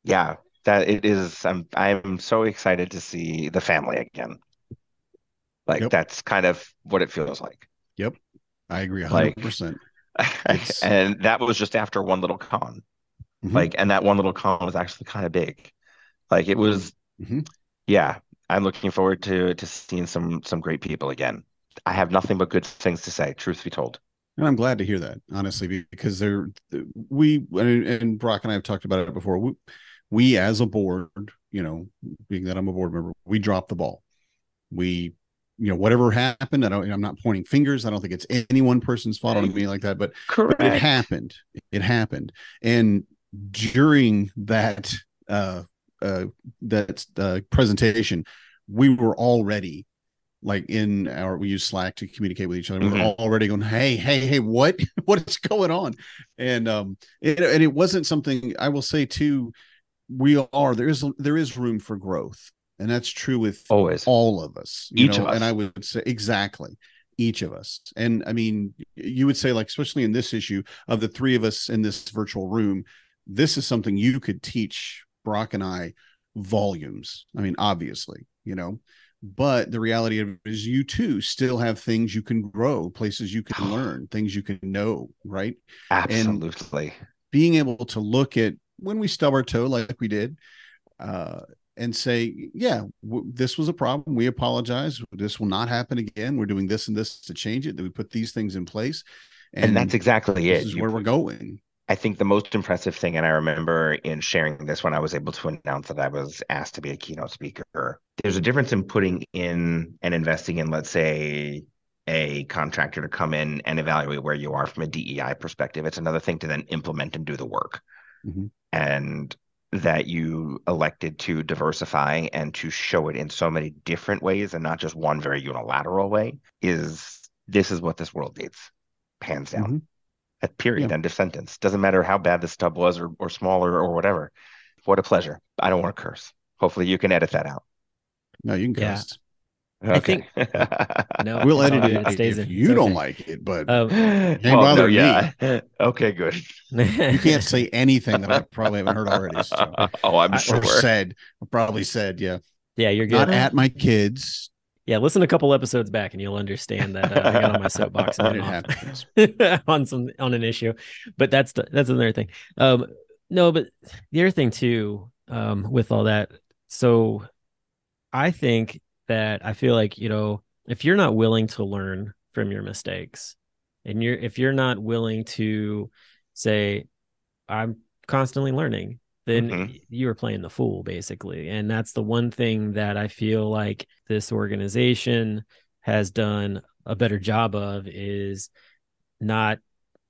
yeah that it is I'm I'm so excited to see the family again. Like yep. that's kind of what it feels like. Yep. I agree 100%. Like, and that was just after one little con. Mm-hmm. Like and that one little con was actually kind of big. Like it was mm-hmm. yeah, I'm looking forward to to seeing some some great people again. I have nothing but good things to say, truth be told. And I'm glad to hear that, honestly, because there we and, and Brock and I have talked about it before. We, we as a board, you know, being that I'm a board member, we dropped the ball. We, you know, whatever happened, I don't, I'm not pointing fingers. I don't think it's any one person's fault on me like that, but Correct. it happened. It happened. And during that, uh, uh, that uh, presentation, we were already like in our we use slack to communicate with each other we mm-hmm. were already going hey hey hey what what is going on and um it, and it wasn't something i will say too we are there is there is room for growth. And that's true with always. all of us each know? of us. and i would say exactly each of us. And i mean you would say like especially in this issue of the three of us in this virtual room this is something you could teach brock and i volumes. I mean obviously you know but the reality of it is you too still have things you can grow places you can learn things you can know right? Absolutely. and being able to look at when we stub our toe like we did uh, and say yeah w- this was a problem. We apologize. This will not happen again. We're doing this and this to change it. That we put these things in place. And, and that's exactly it. is where we're going. I think the most impressive thing, and I remember in sharing this when I was able to announce that I was asked to be a keynote speaker, there's a difference in putting in and investing in, let's say, a contractor to come in and evaluate where you are from a DEI perspective. It's another thing to then implement and do the work. Mm-hmm. And that you elected to diversify and to show it in so many different ways and not just one very unilateral way is this is what this world needs, hands down. Mm-hmm. At period, Yeah. end of sentence. Doesn't matter how bad the stub was or, or smaller or whatever. What a pleasure. I don't want to curse. Hopefully you can edit that out. No, you can Yeah. Cuss. I think- No, We'll edit good. it stays if in. you don't okay. like it, but Um, Ain't Well, no, bothering me. yeah. Okay, good. you can't say anything that I probably haven't heard already. So. oh, I'm I- sure. Said, probably said, yeah. yeah, you're good. Not at my kids. yeah, listen a couple episodes back and you'll understand that uh, I got on my soapbox it went on some on an issue, but that's the, that's another thing. Um, no, but the other thing too, um, with all that, so I think that I feel like you know if you're not willing to learn from your mistakes, and you're if you're not willing to say, I'm constantly learning, then Mhm. you are playing the fool basically and that's the one thing that i feel like this organization has done a better job of is not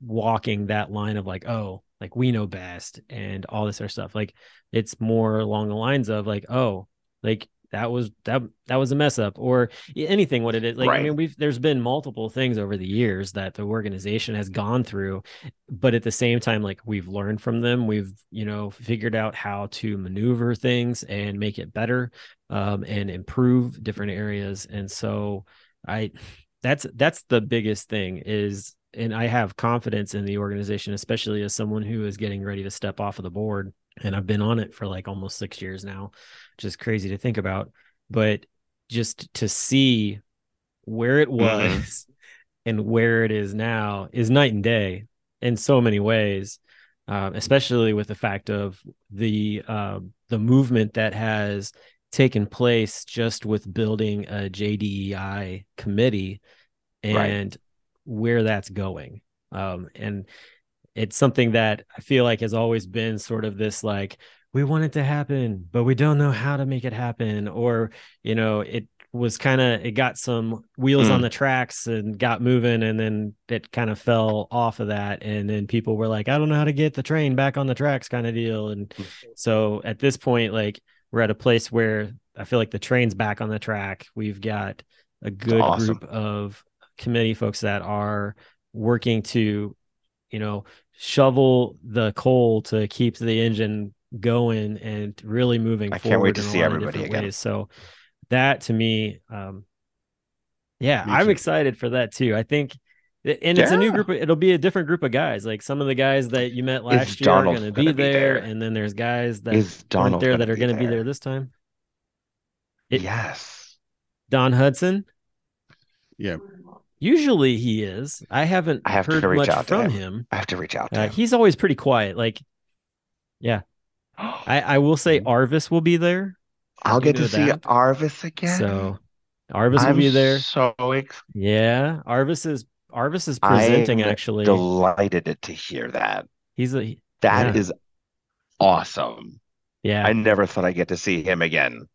walking that line of like oh like we know best and all this other stuff like it's more along the lines of like oh like that was that that was a mess up or anything what it is. Like i mean we've there's been multiple things over the years that the organization has gone through but at the same time like we've learned from them. We've you know figured out how to maneuver things and make it better um, and improve different areas. And so i that's that's the biggest thing is and i have confidence in the organization especially as someone who is getting ready to step off of the board and i've been on it for like almost six years now which is crazy to think about but just to see where it was and where it is now is night and day in so many ways, um, especially with the fact of the uh, the movement that has taken place just with building a JDEI committee Right. and where that's going. Um, and it's something that I feel like has always been sort of this like we want it to happen, but we don't know how to make it happen, or you know, it was kind of it got some wheels Mm. on the tracks and got moving and then it kind of fell off of that and then people were like i don't know how to get the train back on the tracks kind of deal and so at this point like we're at a place where i feel like the train's back on the track we've got a good awesome. group of committee folks that are working to you know shovel the coal to keep the engine going and really moving I forward can't wait to see everybody again. ways. so that to me um yeah Me i'm too. excited for that too i think and it's a new group of, it'll be a different group of guys like some of the guys that you met last year Donald are going to be be there, there? and then there's guys that Is weren't Donald there gonna that are going to be there? there this time It- yes. don hudson Yeah. Usually he is i haven't I have to heard reach much out to from him. him, I have to reach out to Uh, him. he's always pretty quiet like yeah, I, I will say Arvis will be there. I'll get to see that. Arvis again. So Arvis will I'm be there. So ex- Yeah. Arvis is Arvis is presenting I'm actually. delighted to hear that. He's a That Yeah. is awesome. yeah. I never thought I'd get to see him again.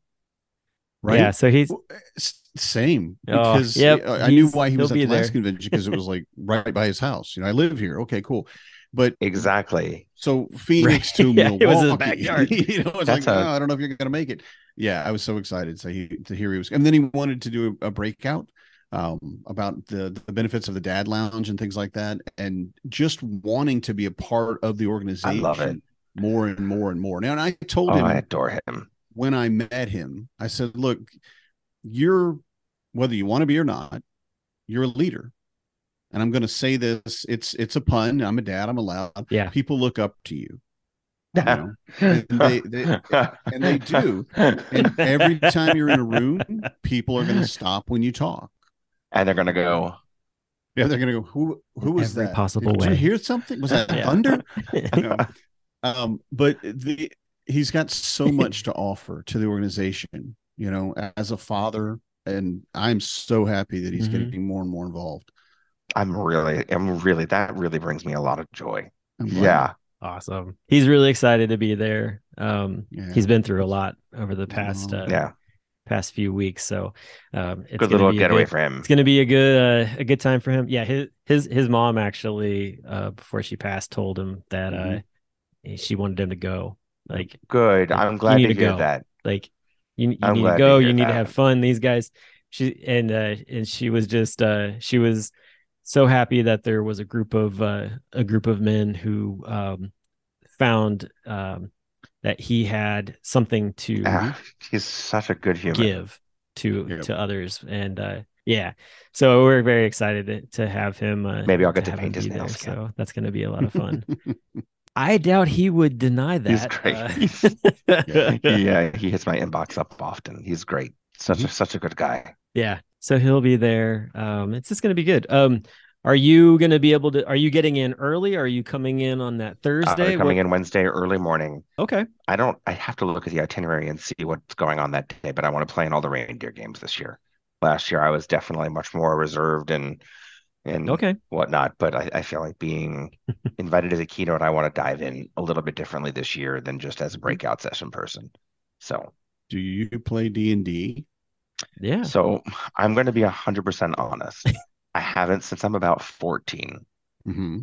Right. Yeah. So he's Well, s- Same Oh, because yep, I I knew why he was at the be last there. convention because it was like right by his house. You know, I live here. Okay, cool. But Exactly. so Phoenix to Yeah, Milwaukee, it was his backyard. you know, it's That's like, a- "Oh, I don't know if you're gonna make it. Yeah, I was so excited to he to hear he was, and then he wanted to do a, a breakout um, about the the benefits of the Dad Lounge and things like that, and just wanting to be a part of the organization. I organization. love it. more and more and more. Now, and I told Oh, him I adore him. When I met him, I said, look, you're whether you want to be or not, you're a leader. And I'm going to say this, it's it's a pun. I'm a dad, I'm allowed. yeah. People look up to you. you know? And they- they- and they do. And every time you're in a room, people are going to stop when you talk. and they're gonna go. Yeah, they're going to go, who who was Every that? possible Did way. you hear something? Was that Yeah. thunder? You know? um but the he's got so much to offer to the organization you know as a father and i'm so happy that he's Mhm. getting more and more involved I'm really, I'm really. That really brings me a lot of joy. I'm glad. Yeah. Awesome. He's really excited to be there. Um, Yeah. he's been through a lot over the past Oh, uh, Yeah. past few weeks, so um, it's Good gonna little be a getaway good- for him. It's gonna be a good uh, a good time for him. Yeah, his his his mom actually uh, before she passed told him that uh, she wanted him to go. Like Good. Like, I'm glad to to hear go. that. like you, you I'm need to to go hear you need to have fun these guys she and uh and she was just uh she was so happy that there was a group of uh a group of men who um found um that he had something to Ah, he's such a good human. give to Yep. to others and uh yeah so we're very excited to, to have him uh, Maybe I'll get to have paint his there, nails so that's going to be a lot of fun i doubt he would deny that He's great. uh, He's- he, uh, he hits my inbox up often. He's great. Such Mm-hmm. a such a good guy. Yeah. So he'll be there. Um, it's just going to be good. Um, are you going to be able to? Are you getting in early? Are you coming in on that Uh, Thursday? coming What- in Wednesday early morning. Okay. I don't. I have to look at the itinerary and see what's going on that day. But I want to play in all the reindeer games this year. Last year I was definitely much more reserved and and Okay. whatnot. But I, I feel like being invited as a keynote, I want to dive in a little bit differently this year than just as a breakout session person. So Do you play D and D? Yeah. so I'm going to be hundred percent honest. I haven't since I'm about 14. Mm-hmm.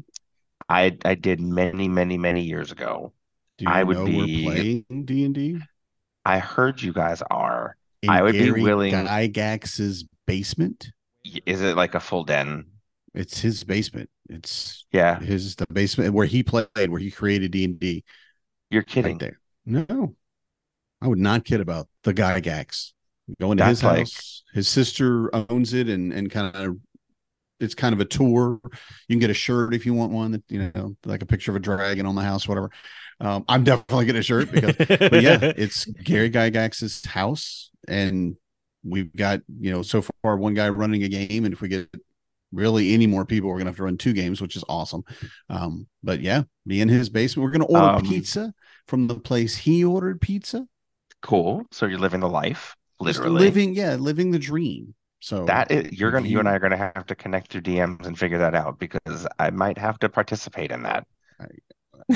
I I did many many many years ago. Do you I would know be- we're playing D and D? I heard you guys are. In I would be Gary willing- Gygax's basement. Is it like a full den? It's his basement. It's Yeah, his the basement where he played, where he created D and D. you're kidding. Right there. No, I would not kid about the Gygax. Go into his That's like- house. His sister owns it, and and kind of it's kind of a tour. You can get a shirt if you want one that you know, like a picture of a dragon on the house, whatever. Um, I'm definitely getting a shirt because but yeah, it's Gary Gygax's house, and we've got you know so far one guy running a game, and if we get really any more people, we're gonna have to run two games, which is awesome. Um, but yeah, be in his basement. We're gonna order Um, pizza from the place he ordered pizza. Cool. So you're living the life, Just literally. living, yeah, living the dream. So That is, you're gonna, you and I are gonna have to connect through DMs and figure that out because I might have to participate in that.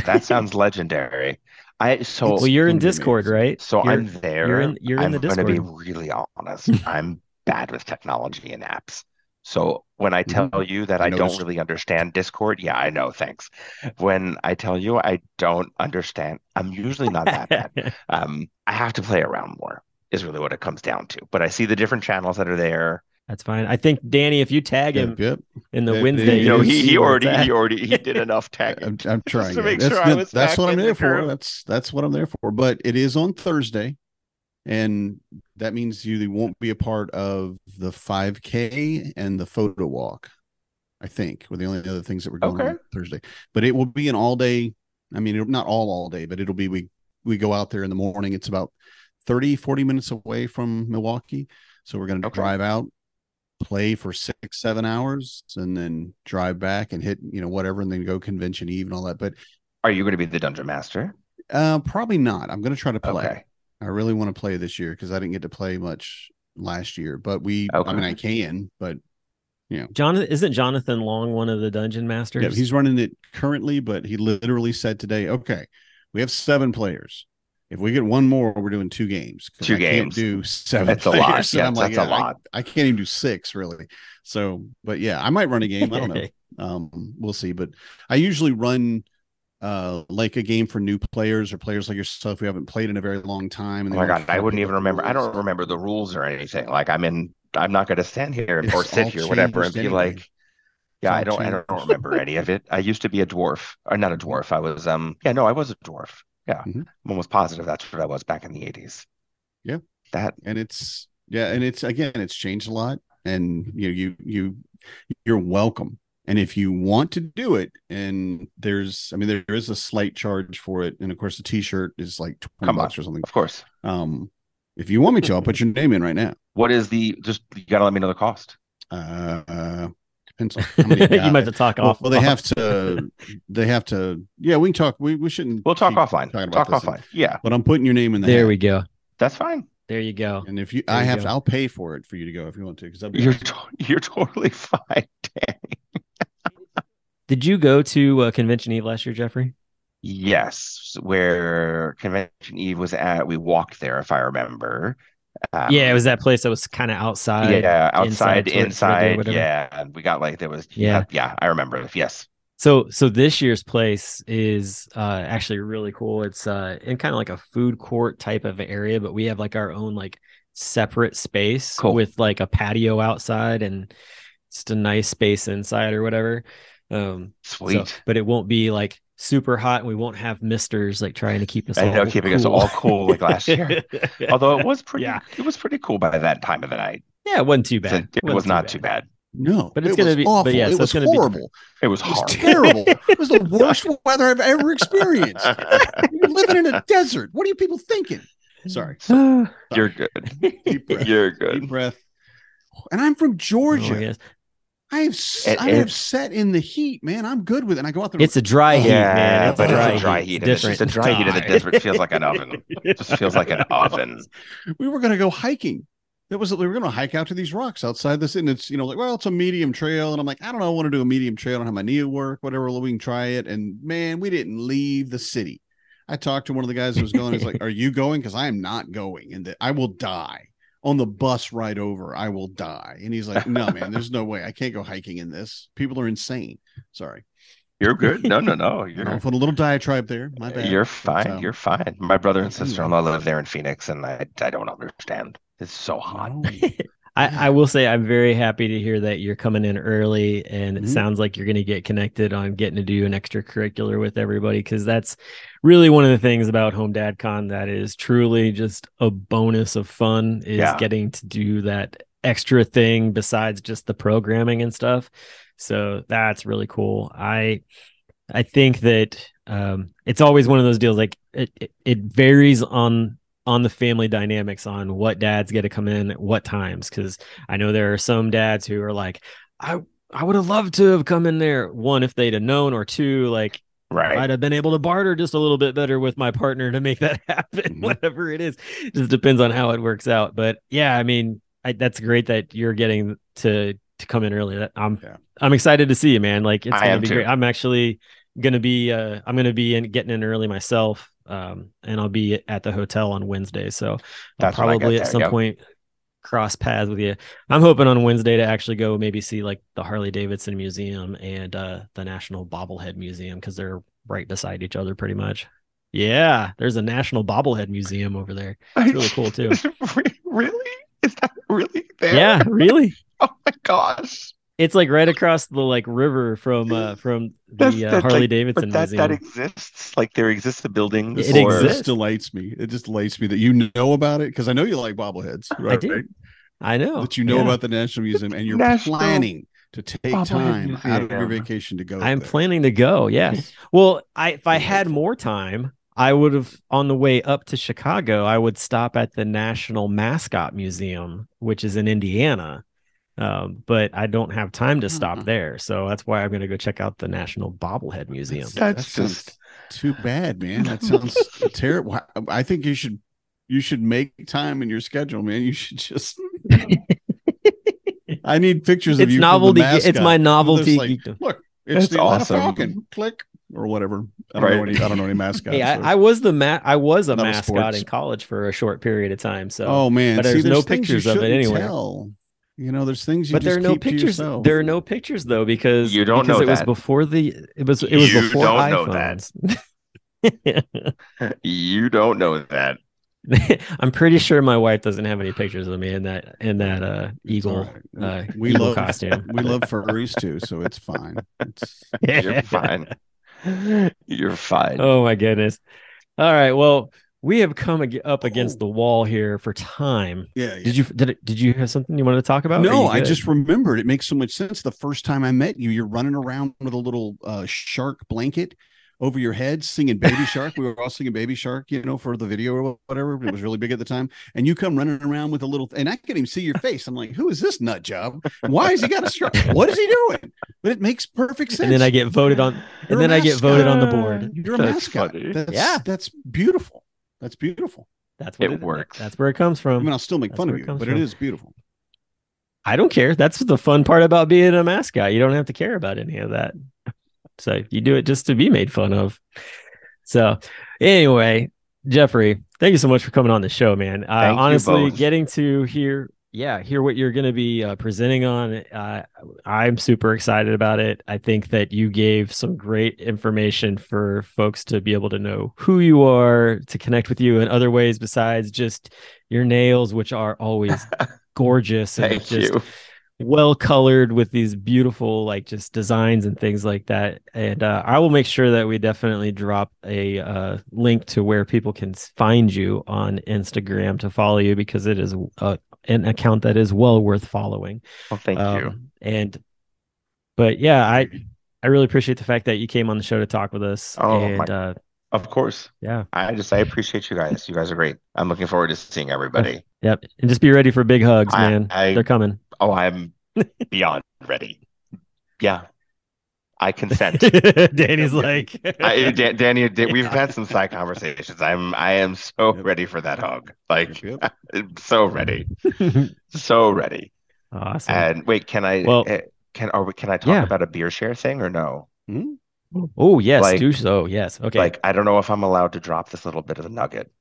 That sounds legendary. I so well, you're in Discord, right? so You're- I'm there. You're in. You're in I'm the gonna be really honest. I'm bad with technology and apps. So when I tell you that I I, don't really understand Discord, yeah, I know. Thanks. When I tell you I don't understand, I'm usually not that bad. Um, I have to play around more. Is really what it comes down to. But I see the different channels that are there. That's fine. I think Danny, if you tag him Yep, yep. in the Yeah, Wednesday, you You know, he he already he already he did enough tagging. I'm, I'm trying to make that's sure I good. was that's what I'm in the there for. group. That's that's what I'm there for. But it is on Thursday, and that means you won't be a part of the 5K and the photo walk. I think were the only other things that were going Okay. on Thursday. But it will be an all day. I mean, not all all day, but it'll be we we go out there in the morning. It's about 30, 40 minutes away from Milwaukee, so we're going to Okay. drive out, play for six, seven hours, and then drive back and hit you know whatever, and then go convention eve and all that. But Are you going to be the dungeon master? uh, probably not. I'm going to try to play. Okay. I really want to play this year because I didn't get to play much last year. But we, I mean, I can, but yeah. Jonathan isn't Jonathan Long one of the dungeon masters? yeah, he's running it currently. But he literally said today, "Okay, we have seven players. If we get one more, we're doing two games. Two I can't do seven. That's a lot. So Yeah, I'm like, that's a yeah, I- lot. I, can't even do six really. So, but yeah, I might run a game. I don't know. um we'll see but i usually run uh like a game for new players or players like yourself who haven't played in a very long time Oh my god, I wouldn't even remember. I don't remember the rules or anything. Like I'm in. I'm not going to stand here It's or sit here, whatever, and be anyway. like, "Yeah, I don't. I don't remember any of it." I used to be a dwarf, or not a dwarf. I was. Um. Yeah. No, I was a dwarf. Yeah. Mhm. I'm almost positive that's what I was back in the 80s. Yeah. That. and it's yeah and it's again it's changed a lot and you know you you you're welcome and if you want to do it and there's i mean there is a slight charge for it and of course the t-shirt is like 20 Come on. bucks or something Of course. um if you want me to i'll put your name in right now What is the? Just you got to let me know the cost. uh, uh depends on how many you got. might have to talk well, off. well, they have to. They have to. Yeah, we can talk. We we shouldn't. We'll talk offline. Talk about this. offline. Yeah, But I'm putting your name in the. There hat. we go. that's fine. There you go. And if you, There I you have go. to. I'll pay for it for you to go if you want to. Because You're to- you're totally fine, Danny. Did you go to uh, Convention Eve last year, Jeffrey? Yes, where Convention Eve was at, we walked there, if I remember. Um, yeah, it was that place that was kind of outside. yeah, outside, inside, inside, Ridley or whatever. yeah. And we got like there was Yeah. yeah, yeah, I remember. Yes, So so this year's place is uh actually really cool. It's uh in kind of like a food court type of area, but we have like our own like separate space Cool. with like a patio outside and just a nice space inside or whatever. Um so- sweet. but it won't be like super hot and we won't have misters like trying to keep us I know, all keeping us cool. all cool like last year. Although it was pretty, Yeah. it was pretty cool by that time of the night. yeah, it wasn't too So bad. it Wasn't was not too bad. No, But it's it gonna was be- but awful. yeah, so it it's was gonna be- horrible. It was It was terrible. it was the worst weather I've ever experienced. You're living in a desert. What are you people thinking? Sorry. You're good. Deep breath. You're Deep good. breath. And I'm from Oh, Georgia. yes. I have It- I have it's- set in the heat, man. I'm good with it. And I go out there. It's a dry heat, Yeah, man. It's but a it's dry a dry heat. heat, It's it's just a dry heat in the desert feels like an oven. It just feels like an oven. we were going to go hiking. That was we were going to hike out to these rocks outside this, and it's you know like well it's a medium trail, and I'm like I don't know I want to do a medium trail. I don't have my knee at work, whatever. We can try it. And man, we didn't leave the city. I talked to one of the guys that was going. He's like, "Are you going? Because I am not going, and that I will die on the bus ride over. I will die." And he's like, "No, man, there's no way. I can't go hiking in this. People are insane." Sorry, You're good. No, no, no. you You're know, put a little diatribe there. My bad. you're fine. um, You're fine. My brother and anyway. sister-in-law live there in Phoenix, and I I don't understand. It's so hot. I, I will say I'm very happy to hear that you're coming in early and it Mhm. sounds like you're going to get connected on getting to do an extracurricular with everybody because that's really one of the things about Home Dad Con that is truly just a bonus of fun is Yeah. getting to do that extra thing besides just the programming and stuff. So that's really cool. I I think that um, it's always one of those deals like it, it, it varies on on the family dynamics on what dads get to come in at what times because I know there are some dads who are like I I would have loved to have come in there one if they'd have known or two like Right. I'd have been able to barter just a little bit better with my partner to make that happen Mhm. whatever it is just depends on how it works out but yeah I mean I, that's great that you're getting to to come in early That- I'm Yeah. I'm excited to see you man like it's I gonna be too. great I'm actually gonna be uh I'm gonna be in getting in early myself um and I'll be at the hotel on Wednesday so I'll That's when I get probably at some point cross paths with you I'm hoping on Wednesday to actually go maybe see like the Harley Davidson Museum and uh the National Bobblehead Museum because they're right beside each other pretty much yeah there's a National Bobblehead Museum over there it's really cool too really? Is that really there? yeah really Oh my gosh. It's like right across the like river from uh from the That's- uh, Harley like- Davidson But that Museum that exists. Like there exists a building. It for- exists. This delights me. It just delights me that you know about it because I know you like bobbleheads. Right, do. right? I know That you know yeah. about the National Museum and you're National planning to take Bobblehead time out of your vacation to go. I'm there. planning to go. Yes. Well, I if I had more time, I would have on the way up to Chicago. I would stop at the National Mascot Museum, which is in Indiana. Um, but I don't have time to stop Uh-huh. there, so that's why I'm going to go check out the National Bobblehead Museum. That That's sounds just too bad, man. That sounds terrible. I think you should you should make time in your schedule, man. You should just. I need pictures of It's you. from the novelty. It's my novelty. like. Look, it's That's the Atlanta awesome. Falcon. Click or whatever. I don't know any. I don't know any mascots. Hey, so- I, I was the ma- I was a mascot sports. in college for a short period of time. So, oh man, but See, there's no you pictures of it shouldn't anywhere. tell. You know, there's things you but there just are no pictures. There are no pictures though because You don't because know it was before the it was it was You before don't know that. iPhones. you don't know that. I'm pretty sure my wife doesn't have any pictures of me in that in that uh eagle. right. uh, we eagle love costume. we love furries too, so it's fine. It's, You're fine. You're fine. oh my goodness. All right. Well, we have come ag- up against the wall here for time. yeah. Did you did it, did you have something you wanted to talk about? No, I just remembered. It makes so much sense. The first time I met you, you're running around with a little uh, shark blanket over your head, singing "Baby Shark." We were all singing "Baby Shark," you know, for the video or whatever. It was really big at the time. And you come running around with a little, and I can't even see your face. I'm like, "Who is this nut job? Why has he got a shark? What is he doing?" But it makes perfect sense. and then I get voted on You're and then I get voted on the board. You're a That's mascot. That's, Yeah. that's beautiful. That's beautiful. That's what It it, works. That's where it comes from. I mean, I'll still make That's fun of you, but from. it is beautiful. I don't care. That's the fun part about being a mascot. You don't have to care about any of that. So you do it just to be made fun of. So anyway, Jeffrey, thank you so much for coming on the show, man. Uh, Thank you honestly, both. getting to hear, yeah, hear what you're going to be uh, presenting on, uh, I'm super excited about it. I think that you gave some great information for folks to be able to know who you are, to connect with you in other ways besides just your nails, which are always gorgeous and Thank just you. well colored with these beautiful like just designs and things like that and uh, i will make sure that we definitely drop a uh, link to where people can find you on instagram to follow you because it is uh, an account that is well worth following Well, thank you. Um, and but yeah i i really appreciate the fact that you came on the show to talk with us Oh, and my- uh Of course. yeah I just I appreciate you guys. You guys are great. I'm looking forward to seeing everybody. yep and just be ready for big hugs I- man I- they're coming Oh, I'm beyond ready. Yeah. I consent. danny's like I, Dan, Danny, Dan- we've had some side conversations. I'm I am so Yep. ready for that hug. Like Yep, I'm so ready. So ready. awesome And wait, can I Well- eh, can are we can I talk Yeah. about a beer share thing or no? Hmm? Oh yes, Like- do so. Yes. Okay. Like I don't know if I'm allowed to drop this little bit of a nugget,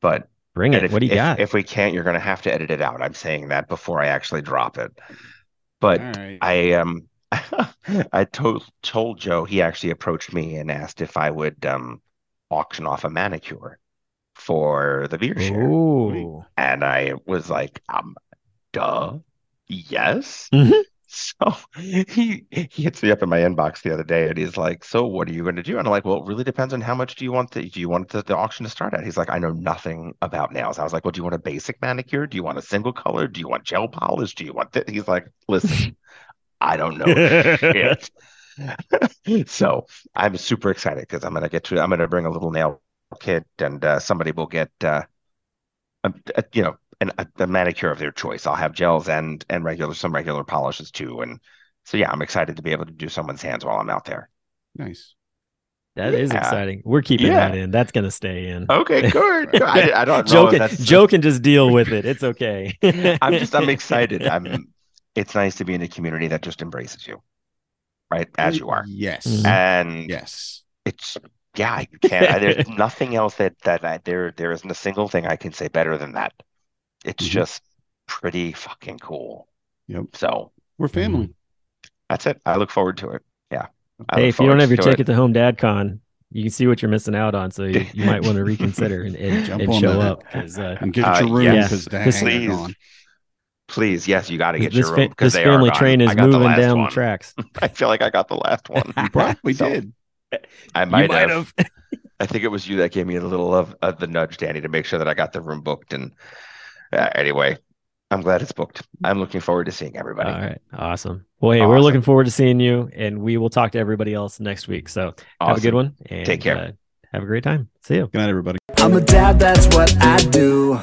but Bring it. if, what do you if, got? if we can't, you're gonna have to edit it out. I'm saying that before I actually drop it. But All right. I um I told told Joe he actually approached me and asked if I would um auction off a manicure for the beer share. And I was like, um, duh, yes. Mhm. So he he hits me up in my inbox the other day and he's like, So what are you going to do? And I'm like, Well, it really depends on how much do you want the do you want the, the auction to start at? He's like, I know nothing about nails. I was like, Well, do you want a basic manicure? Do you want a single color? Do you want gel polish? Do you want that? He's like, Listen, I don't know shit. so I'm super excited because I'm gonna get to I'm gonna bring a little nail kit and uh, somebody will get uh, a, a- you know an, a, a manicure of their choice. I'll have gels and and regular some regular polishes too. And so yeah, I'm excited to be able to do someone's hands while I'm out there. Nice. That is Yeah. exciting. We're keeping Yeah. that in. That's gonna stay in. Okay, good. good. I, I don't know Joe if can, that's Joe can just deal with it. It's okay. I'm just I'm excited. I'm it's nice to be in a community that just embraces you, right? As you are. Yes. Mhm. And Yes. it's yeah, you can't. I- There's nothing else that that I, there there isn't a single thing I can say better than that. It's Mhm. just pretty fucking cool. Yep. So We're family. that's it. I look forward to it. Yeah. I hey, if you don't have your to it. ticket to Home Dad Con, you can see what you're missing out on. So you, you might want to reconsider and, and, Jump and on show that. up uh, And get Uh, your room because dang, This- they're Please. Gone. Please, yes, you got to get this, your fa- room because this they are family train is I the moving down one. the tracks. I feel like I got the last one. You probably So, did. I You might, might have. have. I think it was you that gave me a little of, of the nudge, Danny, to make sure that I got the room booked. And uh, anyway, I'm glad it's booked. I'm looking forward to seeing everybody. All right. Awesome. Well, hey, we're looking forward to seeing you, and we will talk to everybody else next week. So have a good one. And, Take care. Uh, have a great time. See you. Good night, everybody. I'm a dad, that's what I do.